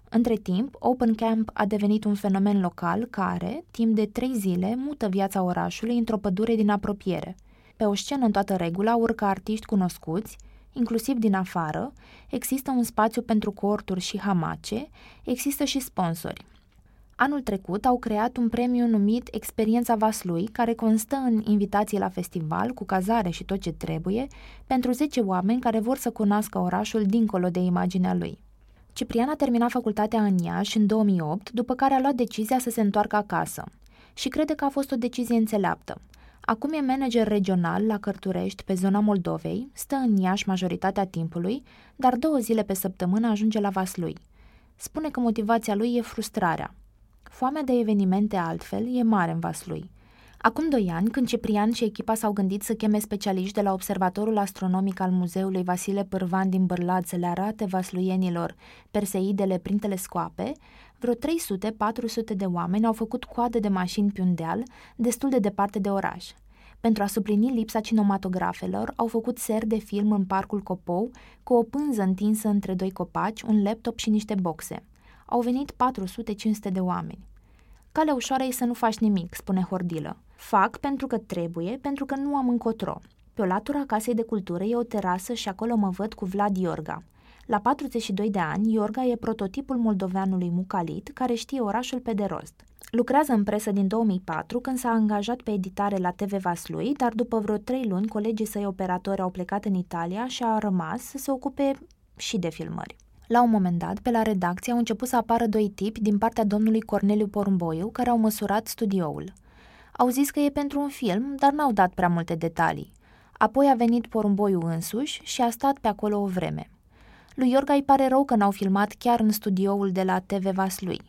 Speaker 2: Între timp, Open Camp a devenit un fenomen local care, timp de trei zile, mută viața orașului într-o pădure din apropiere. Pe o scenă în toată regula urcă artiști cunoscuți, inclusiv din afară, există un spațiu pentru corturi și hamace, există și sponsori. Anul trecut au creat un premiu numit Experiența Vaslui, care constă în invitații la festival, cu cazare și tot ce trebuie, pentru 10 oameni care vor să cunoască orașul dincolo de imaginea lui. Ciprian a terminat facultatea în Iași în 2008, după care a luat decizia să se întoarcă acasă. Și crede că a fost o decizie înțeleaptă. Acum e manager regional la Cărturești, pe zona Moldovei, stă în Iași majoritatea timpului, dar două zile pe săptămână ajunge la Vaslui. Spune că motivația lui e frustrarea. Foamea de evenimente altfel e mare în Vaslui. Acum doi ani, când Ciprian și echipa s-au gândit să cheme specialiști de la Observatorul Astronomic al Muzeului Vasile Pârvan din Bârlad să le arate vasluienilor perseidele prin telescoape, vreo 300-400 de oameni au făcut coadă de mașini pe un deal, destul de departe de oraș. Pentru a suplini lipsa cinematografelor, au făcut ser de film în parcul Copou, cu o pânză întinsă între doi copaci, un laptop și niște boxe. Au venit 400-500 de oameni. Calea ușoară e să nu faci nimic, spune Hordilă. Fac pentru că trebuie, pentru că nu am încotro. Pe o latura Casei de Cultură e o terasă și acolo mă văd cu Vlad Iorga. La 42 de ani, Iorga e prototipul moldoveanului Mucalit, care știe orașul pe de rost. Lucrează în presă din 2004, când s-a angajat pe editare la TV Vaslui, dar după vreo trei luni, colegii săi operatori au plecat în Italia și a rămas să se ocupe și de filmări. La un moment dat, pe la redacție au început să apară doi tipi din partea domnului Corneliu Porumboiu, care au măsurat studioul. Au zis că e pentru un film, dar n-au dat prea multe detalii. Apoi a venit Porumboiu însuși și a stat pe acolo o vreme. Lui Iorga îi pare rău că n-au filmat chiar în studioul de la TV Vaslui.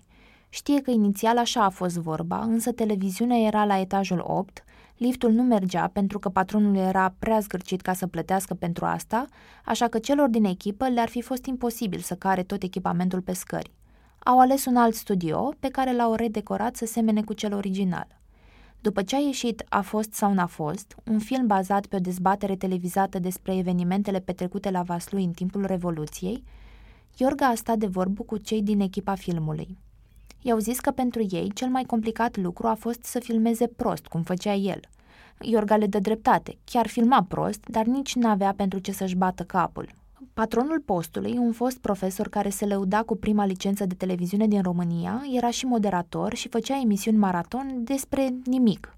Speaker 2: Știe că inițial așa a fost vorba, însă televiziunea era la etajul 8, liftul nu mergea pentru că patronul era prea zgârcit ca să plătească pentru asta, așa că celor din echipă le-ar fi fost imposibil să care tot echipamentul pe scări. Au ales un alt studio pe care l-au redecorat să semene cu cel original. După ce a ieșit A fost sau n-a fost, un film bazat pe o dezbatere televizată despre evenimentele petrecute la Vaslui în timpul Revoluției, Iorga a stat de vorbă cu cei din echipa filmului. I-au zis că pentru ei cel mai complicat lucru a fost să filmeze prost, cum făcea el. Iorga le dă dreptate, chiar filma prost, dar nici n-avea pentru ce să-și bată capul. Patronul postului, un fost profesor care se lăuda cu prima licență de televiziune din România, era și moderator și făcea emisiuni maraton despre nimic.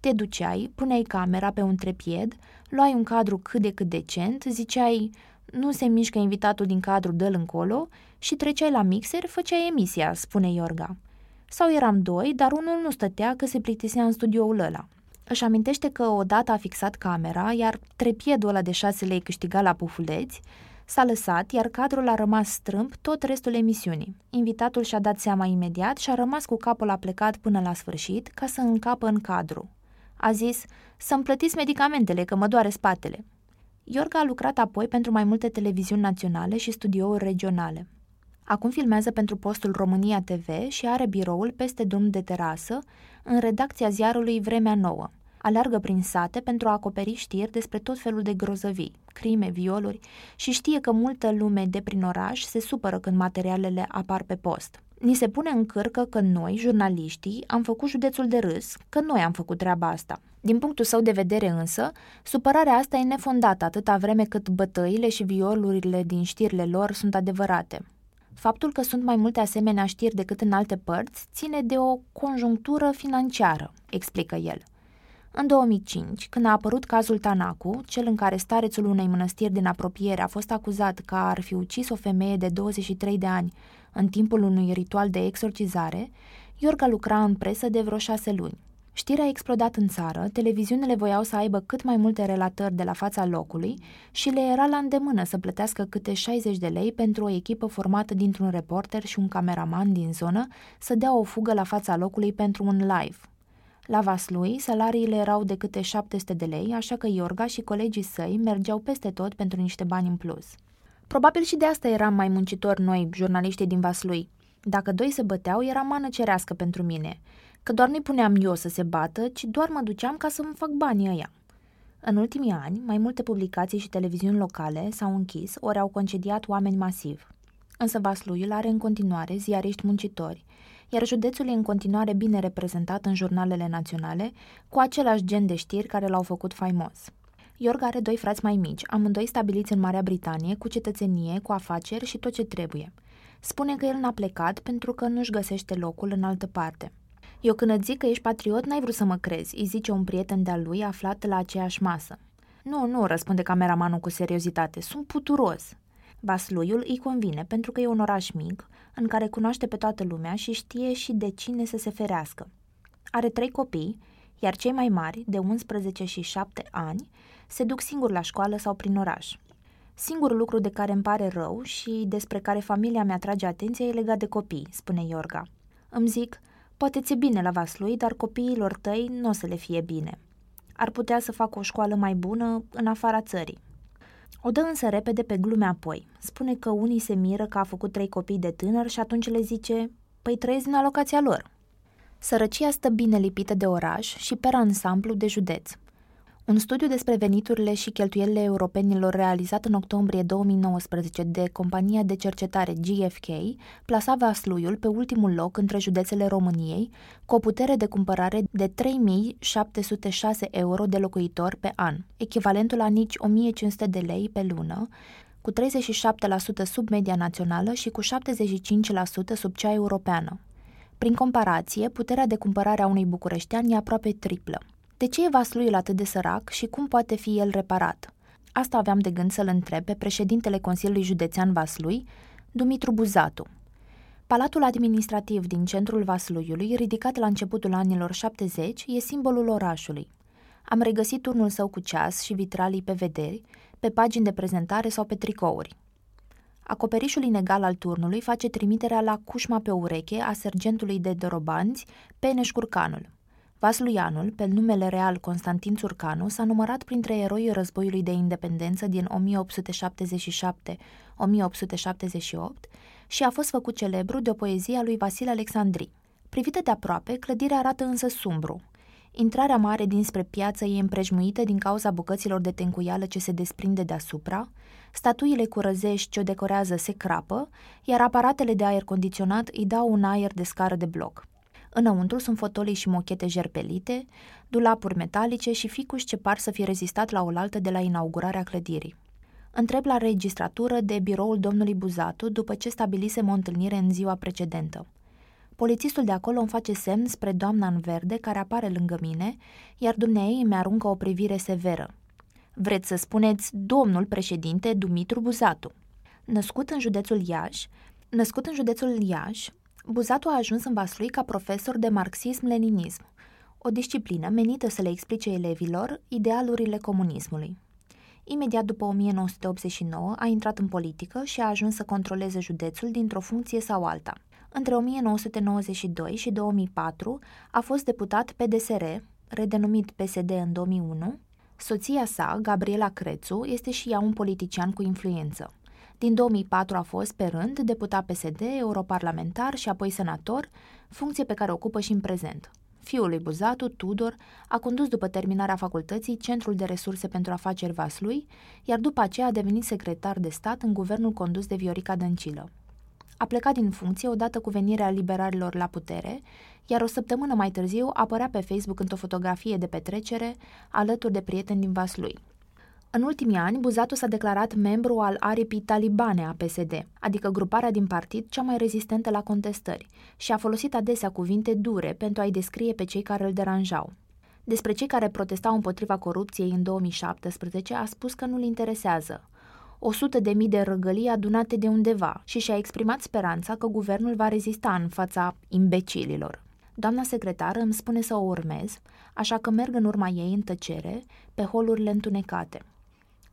Speaker 2: Te duceai, puneai camera pe un trepied, luai un cadru cât de cât decent, ziceai nu se mișcă invitatul din cadru, dă-l încolo și treceai la mixer, făceai emisia, spune Iorga. Sau eram doi, dar unul nu stătea că se plictisea în studioul ăla. Își amintește că odată a fixat camera, iar trepiedul ăla de șase lei câștiga la pufuleți, s-a lăsat, iar cadrul a rămas strâmb tot restul emisiunii. Invitatul și-a dat seama imediat și a rămas cu capul aplecat până la sfârșit ca să încapă în cadru. A zis, să-mi plătiți medicamentele, că mă doare spatele. Iorga a lucrat apoi pentru mai multe televiziuni naționale și studiouri regionale. Acum filmează pentru postul România TV și are biroul peste drum de terasă, în redacția ziarului Vremea Nouă. Alergă prin sate pentru a acoperi știri despre tot felul de grozăvii, crime, violuri și știe că multă lume de prin oraș se supără când materialele apar pe post. Ni se pune în cârcă că noi, jurnaliștii, am făcut județul de râs, că noi am făcut treaba asta. Din punctul său de vedere însă, supărarea asta e nefondată atâta vreme cât bătăile și violurile din știrile lor sunt adevărate. Faptul că sunt mai multe asemenea știri decât în alte părți ține de o conjunctură financiară, explică el. În 2005, când a apărut cazul Tanacu, cel în care starețul unei mănăstiri din apropiere a fost acuzat că ar fi ucis o femeie de 23 de ani în timpul unui ritual de exorcizare, Iorga lucra în presă de vreo șase luni. Știrea a explodat în țară, televiziunile voiau să aibă cât mai multe relatări de la fața locului și le era la îndemână să plătească câte 60 de lei pentru o echipă formată dintr-un reporter și un cameraman din zonă să dea o fugă la fața locului pentru un live. La Vaslui, salariile erau de câte 700 de lei, așa că Iorga și colegii săi mergeau peste tot pentru niște bani în plus. Probabil și de asta eram mai muncitori noi, jurnaliștii din Vaslui. Dacă doi se băteau, era mană cerească pentru mine – că doar nu-i puneam eu să se bată, ci doar mă duceam ca să-mi fac banii ăia. În ultimii ani, mai multe publicații și televiziuni locale s-au închis ori au concediat oameni masiv. Însă Vasluiul are în continuare ziariști muncitori, iar județul e în continuare bine reprezentat în jurnalele naționale, cu același gen de știri care l-au făcut faimos. Iorg are doi frați mai mici, amândoi stabiliți în Marea Britanie, cu cetățenie, cu afaceri și tot ce trebuie. Spune că el n-a plecat pentru că nu-și găsește locul în altă parte. Eu când îți zic că ești patriot, n-ai vrut să mă crezi, îi zice un prieten de-al lui aflat la aceeași masă. Nu, nu, răspunde cameramanul cu seriozitate, sunt puturos. Vasluiul îi convine pentru că e un oraș mic, în care cunoaște pe toată lumea și știe și de cine să se ferească. Are trei copii, iar cei mai mari, de 11 și 7 ani, se duc singuri la școală sau prin oraș. Singurul lucru de care îmi pare rău și despre care familia mea trage atenție e legat de copii, spune Iorga. Îmi zic, poate ți-e bine la Vaslui, dar copiilor tăi nu o să le fie bine. Ar putea să facă o școală mai bună în afara țării. O dă însă repede pe glume apoi. Spune că unii se miră că a făcut trei copii de tânăr și atunci le zice, păi trăiesc în alocația lor. Sărăcia stă bine lipită de oraș și per ansamblu de județ. Un studiu despre veniturile și cheltuielile europenilor realizat în octombrie 2019 de compania de cercetare GFK plasa Vasluiul pe ultimul loc între județele României, cu o putere de cumpărare de 3706 euro de locuitor pe an, echivalentul la nici 1500 de lei pe lună, cu 37% sub media națională și cu 75% sub cea europeană. Prin comparație, puterea de cumpărare a unui bucureștean e aproape triplă. De ce e Vasluiul atât de sărac și cum poate fi el reparat? Asta aveam de gând să-l întreb pe președintele Consiliului Județean Vaslui, Dumitru Buzatu. Palatul administrativ din centrul Vasluiului, ridicat la începutul anilor 70, e simbolul orașului. Am regăsit turnul său cu ceas și vitralii pe vederi, pe pagini de prezentare sau pe tricouri. Acoperișul inegal al turnului face trimiterea la cușma pe ureche a sergentului de dorobanți, Peneș Curcanul. Vasluianul, pe numele real Constantin Țurcanu, s-a numărat printre eroii războiului de independență din 1877-1878 și a fost făcut celebru de o poezie a lui Vasile Alexandri. Privită de aproape, clădirea arată însă sumbru. Intrarea mare dinspre piață e împrejmuită din cauza bucăților de tencuială ce se desprinde deasupra, statuile cu răzești ce o decorează se crapă, iar aparatele de aer condiționat îi dau un aer de scară de bloc. Înăuntru sunt fotolii și mochete jerpelite, dulapuri metalice și ficuși ce par să fi rezistat la oaltă de la inaugurarea clădirii. Întreb la registratură de biroul domnului Buzatu după ce stabilisem o întâlnire în ziua precedentă. Polițistul de acolo îmi face semn spre doamna în verde care apare lângă mine, iar dumneei îmi aruncă o privire severă. Vreți să spuneți domnul președinte Dumitru Buzatu. Născut în județul Iași, născut în județul Iași, Buzatu a ajuns în Vaslui ca profesor de marxism-leninism, o disciplină menită să le explice elevilor idealurile comunismului. Imediat după 1989 a intrat în politică și a ajuns să controleze județul dintr-o funcție sau alta. Între 1992 și 2004 a fost deputat PDSR, redenumit PSD în 2001. Soția sa, Gabriela Crețu, este și ea un politician cu influență. Din 2004 a fost, pe rând, deputat PSD, europarlamentar și apoi senator, funcție pe care o ocupă și în prezent. Fiul lui Buzatu, Tudor, a condus după terminarea facultății Centrul de Resurse pentru Afaceri Vaslui, iar după aceea a devenit secretar de stat în guvernul condus de Viorica Dăncilă. A plecat din funcție odată cu venirea liberalilor la putere, iar o săptămână mai târziu apărea pe Facebook într-o fotografie de petrecere alături de prieteni din Vaslui. În ultimii ani, Buzatu s-a declarat membru al aripii talibane a PSD, adică gruparea din partid cea mai rezistentă la contestări, și a folosit adesea cuvinte dure pentru a-i descrie pe cei care îl deranjau. Despre cei care protestau împotriva corupției în 2017 a spus că nu-l interesează. O sută de mii de răgălii adunate de undeva și și-a exprimat speranța că guvernul va rezista în fața imbecililor. Doamna secretară îmi spune să o urmez, așa că merg în urma ei în tăcere, pe holurile întunecate –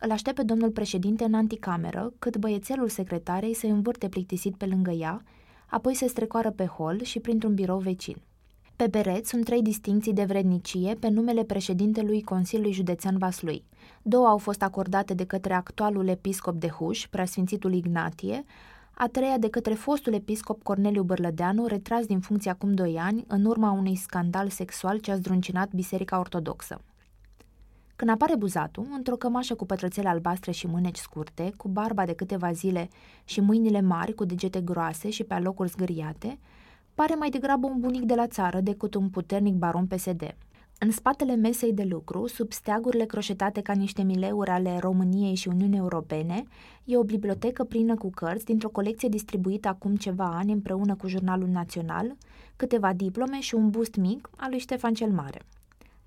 Speaker 2: îl aștept pe domnul președinte în anticameră, cât băiețelul secretarei se învârte plictisit pe lângă ea, apoi se strecoară pe hol și printr-un birou vecin. Pe beret sunt trei distinții de vrednicie pe numele președintelui Consiliului Județean Vaslui. Două au fost acordate de către actualul episcop de Huș, preasfințitul Ignatie, a treia de către fostul episcop Corneliu Bărlădeanu, retras din funcție acum doi ani, în urma unui scandal sexual ce a zdruncinat Biserica Ortodoxă. Când apare buzatul, într-o cămașă cu pătrățele albastre și mâneci scurte, cu barba de câteva zile și mâinile mari cu degete groase și pe alocuri zgâriate, pare mai degrabă un bunic de la țară decât un puternic baron PSD. În spatele mesei de lucru, sub steagurile croșetate ca niște mileuri ale României și Uniunii Europene, e o bibliotecă plină cu cărți dintr-o colecție distribuită acum ceva ani împreună cu Jurnalul Național, câteva diplome și un bust mic al lui Ștefan cel Mare.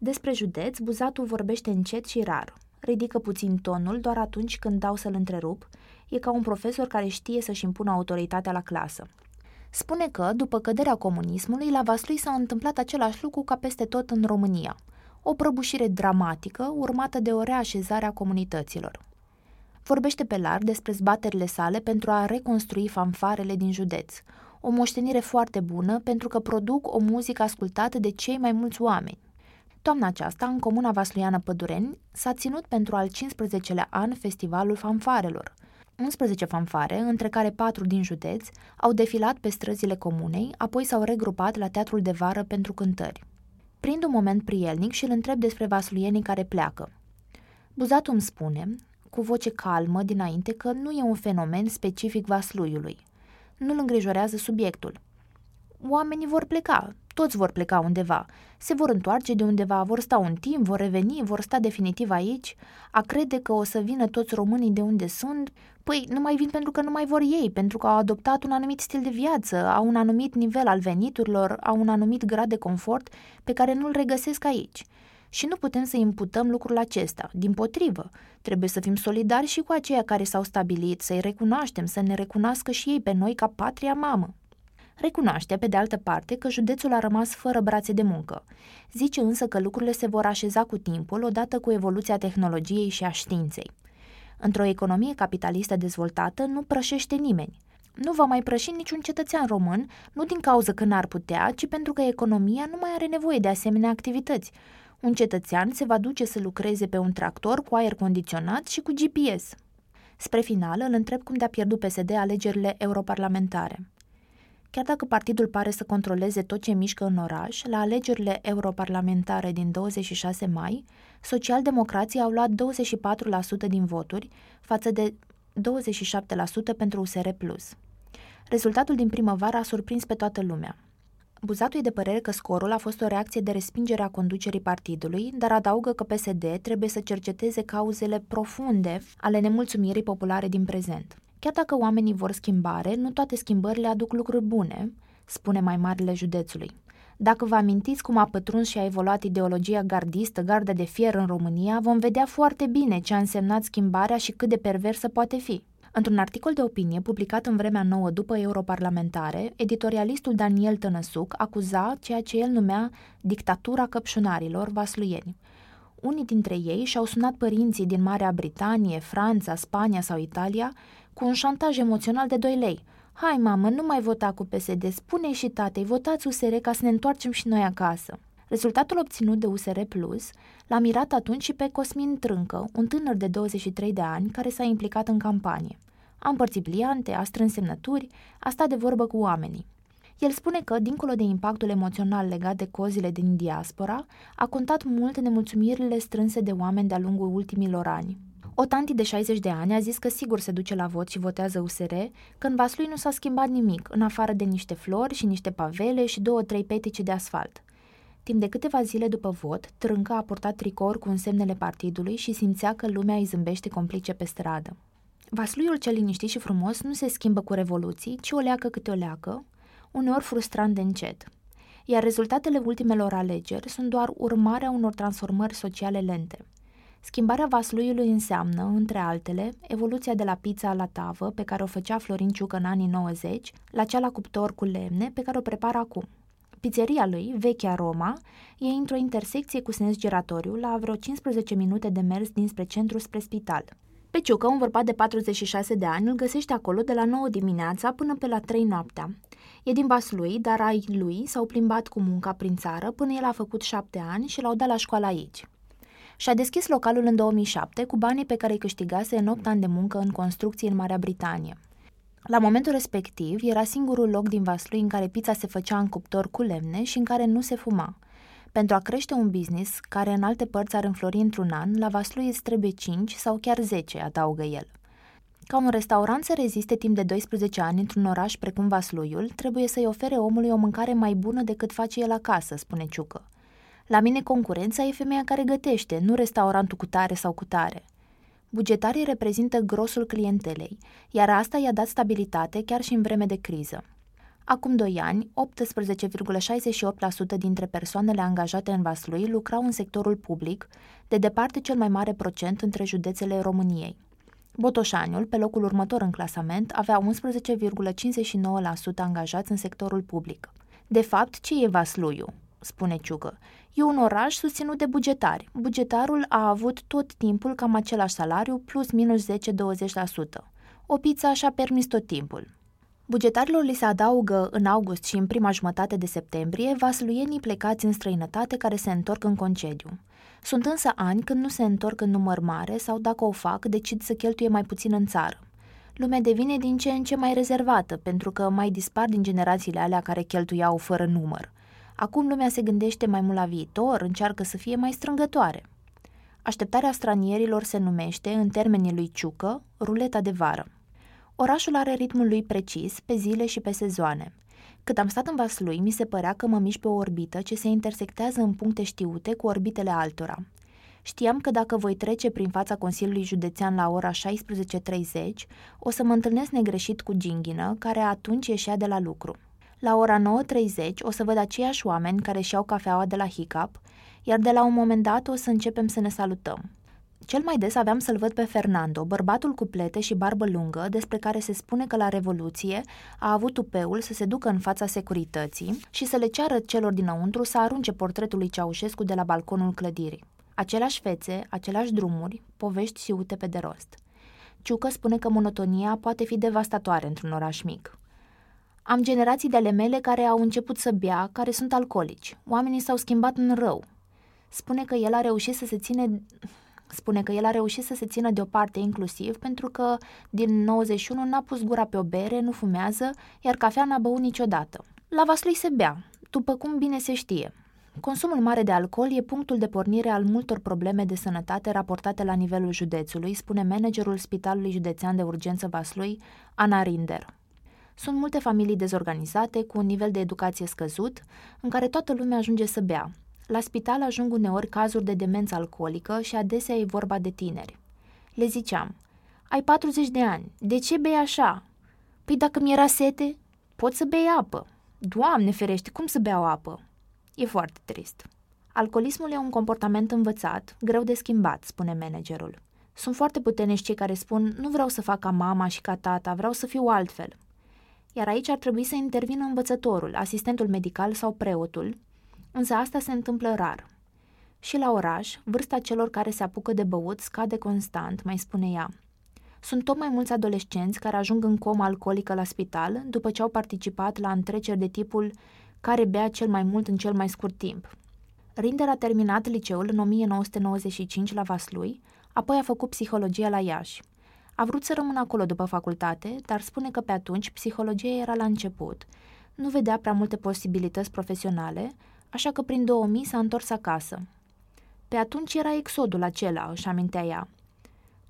Speaker 2: Despre județ, Buzatul vorbește încet și rar. Ridică puțin tonul doar atunci când dau să-l întrerup. E ca un profesor care știe să-și impună autoritatea la clasă. Spune că, după căderea comunismului, la Vaslui s-a întâmplat același lucru ca peste tot în România. O prăbușire dramatică, urmată de o reașezare a comunităților. Vorbește pe larg despre zbaterile sale pentru a reconstrui fanfarele din județ, o moștenire foarte bună pentru că produc o muzică ascultată de cei mai mulți oameni. Toamna aceasta, în comuna Vasluiană Pădureni, s-a ținut pentru al 15-lea an Festivalul Fanfarelor – 11 fanfare, între care 4 din județ, au defilat pe străzile comunei, apoi s-au regrupat la teatrul de vară pentru cântări. Prind un moment prielnic și îl întreb despre vasluienii care pleacă. Buzatul îmi spune, cu voce calmă dinainte, că nu e un fenomen specific vasluiului. Nu-l îngrijorează subiectul. Oamenii vor pleca, toți vor pleca undeva. Se vor întoarce de undeva, vor sta un timp, vor reveni, vor sta definitiv aici. A crede că o să vină toți românii de unde sunt, păi nu mai vin pentru că nu mai vor ei, pentru că au adoptat un anumit stil de viață, au un anumit nivel al veniturilor, au un anumit grad de confort pe care nu-l regăsesc aici. Și nu putem să imputăm lucrul acesta. Din potrivă, trebuie să fim solidari și cu aceia care s-au stabilit, să-i recunoaștem, să ne recunoască și ei pe noi ca patria mamă. Recunoaște, pe de altă parte, că județul a rămas fără brațe de muncă. Zice însă că lucrurile se vor așeza cu timpul, odată cu evoluția tehnologiei și a științei. Într-o economie capitalistă dezvoltată nu prășește nimeni. Nu va mai prăși niciun cetățean român, nu din cauza că n-ar putea, ci pentru că economia nu mai are nevoie de asemenea activități. Un cetățean se va duce să lucreze pe un tractor cu aer condiționat și cu GPS. Spre final, îl întreb cum de-a pierdut PSD alegerile europarlamentare. Chiar dacă partidul pare să controleze tot ce mișcă în oraș, la alegerile europarlamentare din 26 mai, socialdemocrații au luat 24% din voturi, față de 27% pentru USR+. Rezultatul din primăvară a surprins pe toată lumea. Buzatul e de părere că scorul a fost o reacție de respingere a conducerii partidului, dar adaugă că PSD trebuie să cerceteze cauzele profunde ale nemulțumirii populare din prezent. Chiar dacă oamenii vor schimbare, nu toate schimbările aduc lucruri bune, spune mai marele județului. Dacă vă amintiți cum a pătruns și a evoluat ideologia gardistă, gardă de fier în România, vom vedea foarte bine ce a însemnat schimbarea și cât de perversă poate fi. Într-un articol de opinie publicat în vremea nouă după europarlamentare, editorialistul Daniel Tănăsuc acuza ceea ce el numea dictatura căpșunarilor vasluieni. Unii dintre ei și-au sunat părinții din Marea Britanie, Franța, Spania sau Italia cu un șantaj emoțional de 2 lei. Hai, mamă, nu mai vota cu PSD, spune și tatei, votați USR ca să ne întoarcem și noi acasă. Rezultatul obținut de USR Plus l-a mirat atunci și pe Cosmin Trâncă, un tânăr de 23 de ani care s-a implicat în campanie. A împărțit pliante, a strâns semnături, a stat de vorbă cu oamenii. El spune că, dincolo de impactul emoțional legat de cozile din diaspora, a contat mult nemulțumirile strânse de oameni de-a lungul ultimilor ani. O tanti de 60 de ani a zis că sigur se duce la vot și votează USR, că în Vaslui nu s-a schimbat nimic, în afară de niște flori și niște pavele și două-trei petice de asfalt. Timp de câteva zile după vot, Trâncă a portat tricor cu însemnele partidului și simțea că lumea îi zâmbește complice pe stradă. Vasluiul cel liniștit și frumos nu se schimbă cu revoluții, ci o leacă câte o leacă, uneori frustrant de încet. Iar rezultatele ultimelor alegeri sunt doar urmarea unor transformări sociale lente – Schimbarea vasluiului înseamnă, între altele, evoluția de la pizza la tavă, pe care o făcea Florin Ciucă în anii 90, la cea la cuptor cu lemne, pe care o prepară acum. Pizzeria lui, vechea Roma, e într-o intersecție cu sens giratoriu, la vreo 15 minute de mers dinspre centru spre spital. Pe Ciucă, un bărbat de 46 de ani, îl găsește acolo de la 9 dimineața până pe la 3 noaptea. E din Vaslui, dar ai lui s-au plimbat cu munca prin țară până el a făcut 7 ani și l-au dat la școală aici. Și-a deschis localul în 2007 cu banii pe care îi câștigase în 8 ani de muncă în construcții în Marea Britanie. La momentul respectiv, era singurul loc din Vaslui în care pizza se făcea în cuptor cu lemne și în care nu se fuma. Pentru a crește un business, care în alte părți ar înflori într-un an, la Vaslui îți trebuie 5 sau chiar 10, adaugă el. Ca un restaurant să reziste timp de 12 ani într-un oraș precum Vasluiul, trebuie să-i ofere omului o mâncare mai bună decât face el acasă, spune Ciucă. La mine concurența e femeia care gătește, nu restaurantul cu tare sau cu tare. Bugetarii reprezintă grosul clientelei, iar asta i-a dat stabilitate chiar și în vreme de criză. Acum doi ani, 18,68% dintre persoanele angajate în Vaslui lucrau în sectorul public, de departe cel mai mare procent între județele României. Botoșaniul, pe locul următor în clasament, avea 11,59% angajați în sectorul public. De fapt, ce e Vasluiu? spune Ciugă. E un oraș susținut de bugetari. Bugetarul a avut tot timpul cam același salariu, plus minus 10-20%. O pizza și-a permis tot timpul. Bugetarilor li se adaugă în august și în prima jumătate de septembrie vasluienii plecați în străinătate care se întorc în concediu. Sunt însă ani când nu se întorc în număr mare sau dacă o fac, decid să cheltuie mai puțin în țară. Lumea devine din ce în ce mai rezervată, pentru că mai dispar din generațiile alea care cheltuiau fără număr. Acum lumea se gândește mai mult la viitor, încearcă să fie mai strângătoare. Așteptarea stranierilor se numește, în termenii lui Ciucă, ruleta de vară. Orașul are ritmul lui precis, pe zile și pe sezoane. Cât am stat în Vaslui, mi se părea că mă mișc pe o orbită ce se intersectează în puncte știute cu orbitele altora. Știam că dacă voi trece prin fața Consiliului Județean la ora 16.30, o să mă întâlnesc negreșit cu Ginghină, care atunci ieșea de la lucru. La ora 9.30 o să văd aceiași oameni care și-au cafeaua de la Hiccup, iar de la un moment dat o să începem să ne salutăm. Cel mai des aveam să-l văd pe Fernando, bărbatul cu plete și barbă lungă, despre care se spune că la Revoluție a avut tupeul să se ducă în fața securității și să le ceară celor dinăuntru să arunce portretul lui Ceaușescu de la balconul clădirii. Aceleași fețe, aceleași drumuri, povești siute pe de rost. Ciucă spune că monotonia poate fi devastatoare într-un oraș mic. Am generații de ale mele care au început să bea, care sunt alcoolici. Oamenii s-au schimbat în rău. Spune că el a reușit să se ține spune că el a reușit să se țină deoparte inclusiv pentru că din 91 n-a pus gura pe o bere, nu fumează, iar cafea n-a băut niciodată. La Vaslui se bea, după cum bine se știe. Consumul mare de alcool e punctul de pornire al multor probleme de sănătate raportate la nivelul județului, spune managerul Spitalului Județean de Urgență Vaslui, Ana Rinder. Sunt multe familii dezorganizate, cu un nivel de educație scăzut, în care toată lumea ajunge să bea, la spital ajung uneori cazuri de demență alcoolică și adesea e vorba de tineri. Le ziceam, ai 40 de ani, de ce bei așa? Păi dacă mi era sete, pot să bei apă. Doamne ferește, cum să beau apă? E foarte trist. Alcoolismul e un comportament învățat, greu de schimbat, spune managerul. Sunt foarte puternici cei care spun, nu vreau să fac ca mama și ca tata, vreau să fiu altfel. Iar aici ar trebui să intervină învățătorul, asistentul medical sau preotul, însă asta se întâmplă rar. Și la oraș, vârsta celor care se apucă de băut scade constant, mai spune ea. Sunt tot mai mulți adolescenți care ajung în comă alcoolică la spital după ce au participat la întreceri de tipul care bea cel mai mult în cel mai scurt timp. Rinder a terminat liceul în 1995 la Vaslui, apoi a făcut psihologia la Iași. A vrut să rămână acolo după facultate, dar spune că pe atunci psihologia era la început. Nu vedea prea multe posibilități profesionale, așa că prin 2000 s-a întors acasă. Pe atunci era exodul acela, își amintea ea.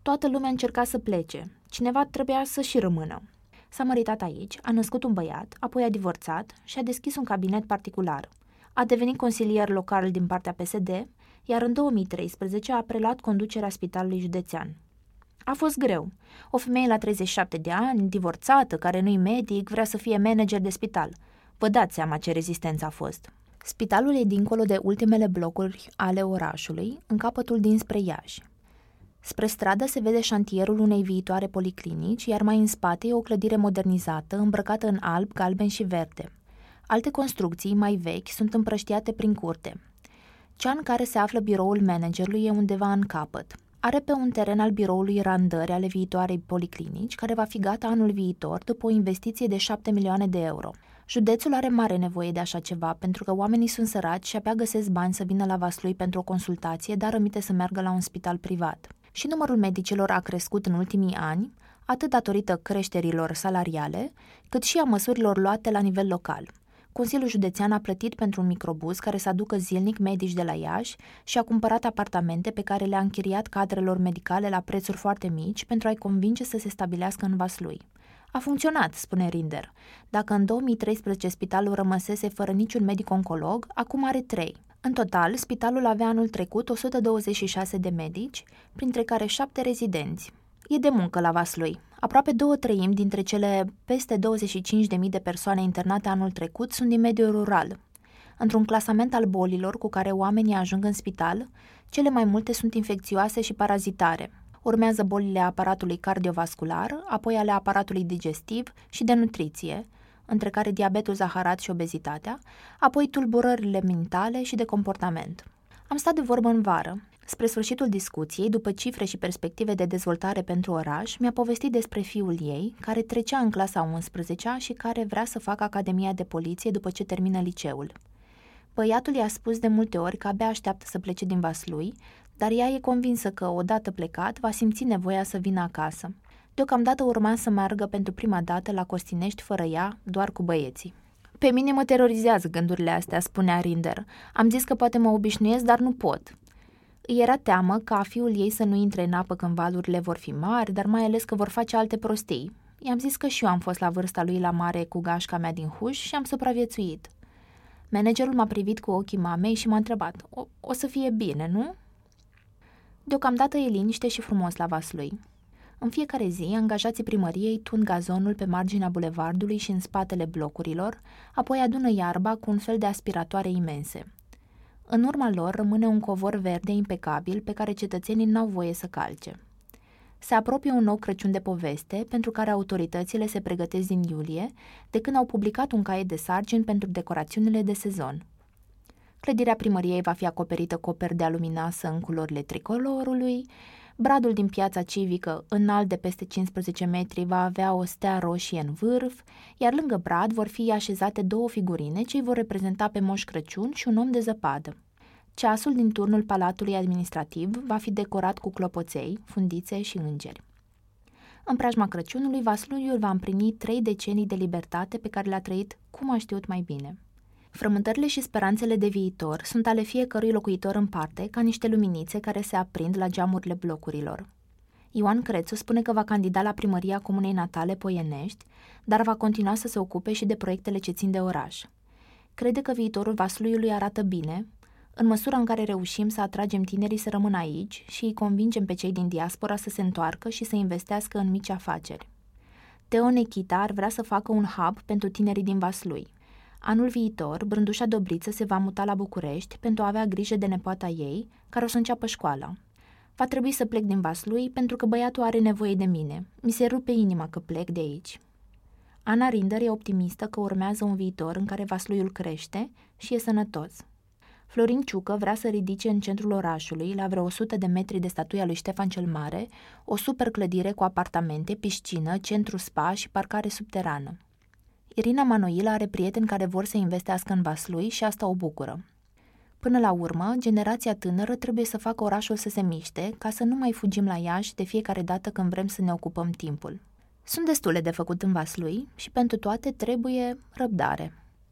Speaker 2: Toată lumea încerca să plece, cineva trebuia să și rămână. S-a măritat aici, a născut un băiat, apoi a divorțat și a deschis un cabinet particular. A devenit consilier local din partea PSD, iar în 2013 a preluat conducerea spitalului județean. A fost greu. O femeie la 37 de ani, divorțată, care nu-i medic, vrea să fie manager de spital. Vă dați seama ce rezistență a fost. Spitalul e dincolo de ultimele blocuri ale orașului, în capătul dinspre Iași. Spre stradă se vede șantierul unei viitoare policlinici, iar mai în spate e o clădire modernizată, îmbrăcată în alb, galben și verde. Alte construcții, mai vechi, sunt împrăștiate prin curte. Cea în care se află biroul managerului e undeva în capăt. Are pe un teren al biroului randări ale viitoarei policlinici, care va fi gata anul viitor după o investiție de 7 milioane de euro. Județul are mare nevoie de așa ceva, pentru că oamenii sunt săraci și abia găsesc bani să vină la Vaslui pentru o consultație, dar rămite să meargă la un spital privat. Și numărul medicilor a crescut în ultimii ani, atât datorită creșterilor salariale, cât și a măsurilor luate la nivel local. Consiliul Județean a plătit pentru un microbuz care să aducă zilnic medici de la Iași și a cumpărat apartamente pe care le-a închiriat cadrelor medicale la prețuri foarte mici pentru a-i convinge să se stabilească în Vaslui. A funcționat, spune Rinder. Dacă în 2013 spitalul rămăsese fără niciun medic oncolog, acum are trei. În total, spitalul avea anul trecut 126 de medici, printre care șapte rezidenți. E de muncă la Vaslui. Aproape două treimi dintre cele peste 25.000 de persoane internate anul trecut sunt din mediul rural. Într-un clasament al bolilor cu care oamenii ajung în spital, cele mai multe sunt infecțioase și parazitare. Urmează bolile aparatului cardiovascular, apoi ale aparatului digestiv și de nutriție, între care diabetul zaharat și obezitatea, apoi tulburările mentale și de comportament. Am stat de vorbă în vară. Spre sfârșitul discuției, după cifre și perspective de dezvoltare pentru oraș, mi-a povestit despre fiul ei, care trecea în clasa 11-a și care vrea să facă Academia de Poliție după ce termină liceul. Băiatul i-a spus de multe ori că abia așteaptă să plece din Vaslui, dar ea e convinsă că, odată plecat, va simți nevoia să vină acasă. Deocamdată urma să meargă pentru prima dată la Costinești fără ea, doar cu băieții. Pe mine mă terorizează gândurile astea, spunea Rinder. Am zis că poate mă obișnuiesc, dar nu pot. Îi era teamă ca fiul ei să nu intre în apă când valurile vor fi mari, dar mai ales că vor face alte prostii. I-am zis că și eu am fost la vârsta lui la mare cu gașca mea din huș și am supraviețuit. Managerul m-a privit cu ochii mamei și m-a întrebat, o, o să fie bine, nu? Deocamdată e liniște și frumos la Vaslui. În fiecare zi, angajații primăriei tund gazonul pe marginea bulevardului și în spatele blocurilor, apoi adună iarba cu un fel de aspiratoare imense. În urma lor rămâne un covor verde impecabil pe care cetățenii n-au voie să calce. Se apropie un nou Crăciun de poveste, pentru care autoritățile se pregătesc din iulie, de când au publicat un caiet de sargini pentru decorațiunile de sezon. Clădirea primăriei va fi acoperită cu o perdea luminasă în culorile tricolorului, Bradul din piața civică, înalt de peste 15 metri, va avea o stea roșie în vârf, iar lângă brad vor fi așezate două figurine ce îi vor reprezenta pe Moș Crăciun și un om de zăpadă. Ceasul din turnul Palatului Administrativ va fi decorat cu clopoței, fundițe și îngeri. În preajma Crăciunului, Vasluiul va împlini trei decenii de libertate pe care le-a trăit cum a știut mai bine – Frământările și speranțele de viitor sunt ale fiecărui locuitor în parte, ca niște luminițe care se aprind la geamurile blocurilor. Ioan Crețu spune că va candida la primăria comunei natale Poienești, dar va continua să se ocupe și de proiectele ce țin de oraș. Crede că viitorul Vasluiului arată bine, în măsura în care reușim să atragem tinerii să rămână aici și îi convingem pe cei din diaspora să se întoarcă și să investească în mici afaceri. Teo Nechita ar vrea să facă un hub pentru tinerii din Vaslui. Anul viitor, Brândușa Dobriță se va muta la București pentru a avea grijă de nepoata ei, care o să înceapă școala. Va trebui să plec din Vaslui pentru că băiatul are nevoie de mine. Mi se rupe inima că plec de aici. Ana Rinder e optimistă că urmează un viitor în care Vasluiul crește și e sănătos. Florin Ciucă vrea să ridice în centrul orașului, la vreo 100 de metri de statuia lui Ștefan cel Mare, o super clădire cu apartamente, piscină, centru spa și parcare subterană. Irina Manoila are prieteni care vor să investească în Vaslui și asta o bucură. Până la urmă, generația tânără trebuie să facă orașul să se miște, ca să nu mai fugim la Iași de fiecare dată când vrem să ne ocupăm timpul. Sunt destule de făcut în Vaslui și pentru toate trebuie răbdare.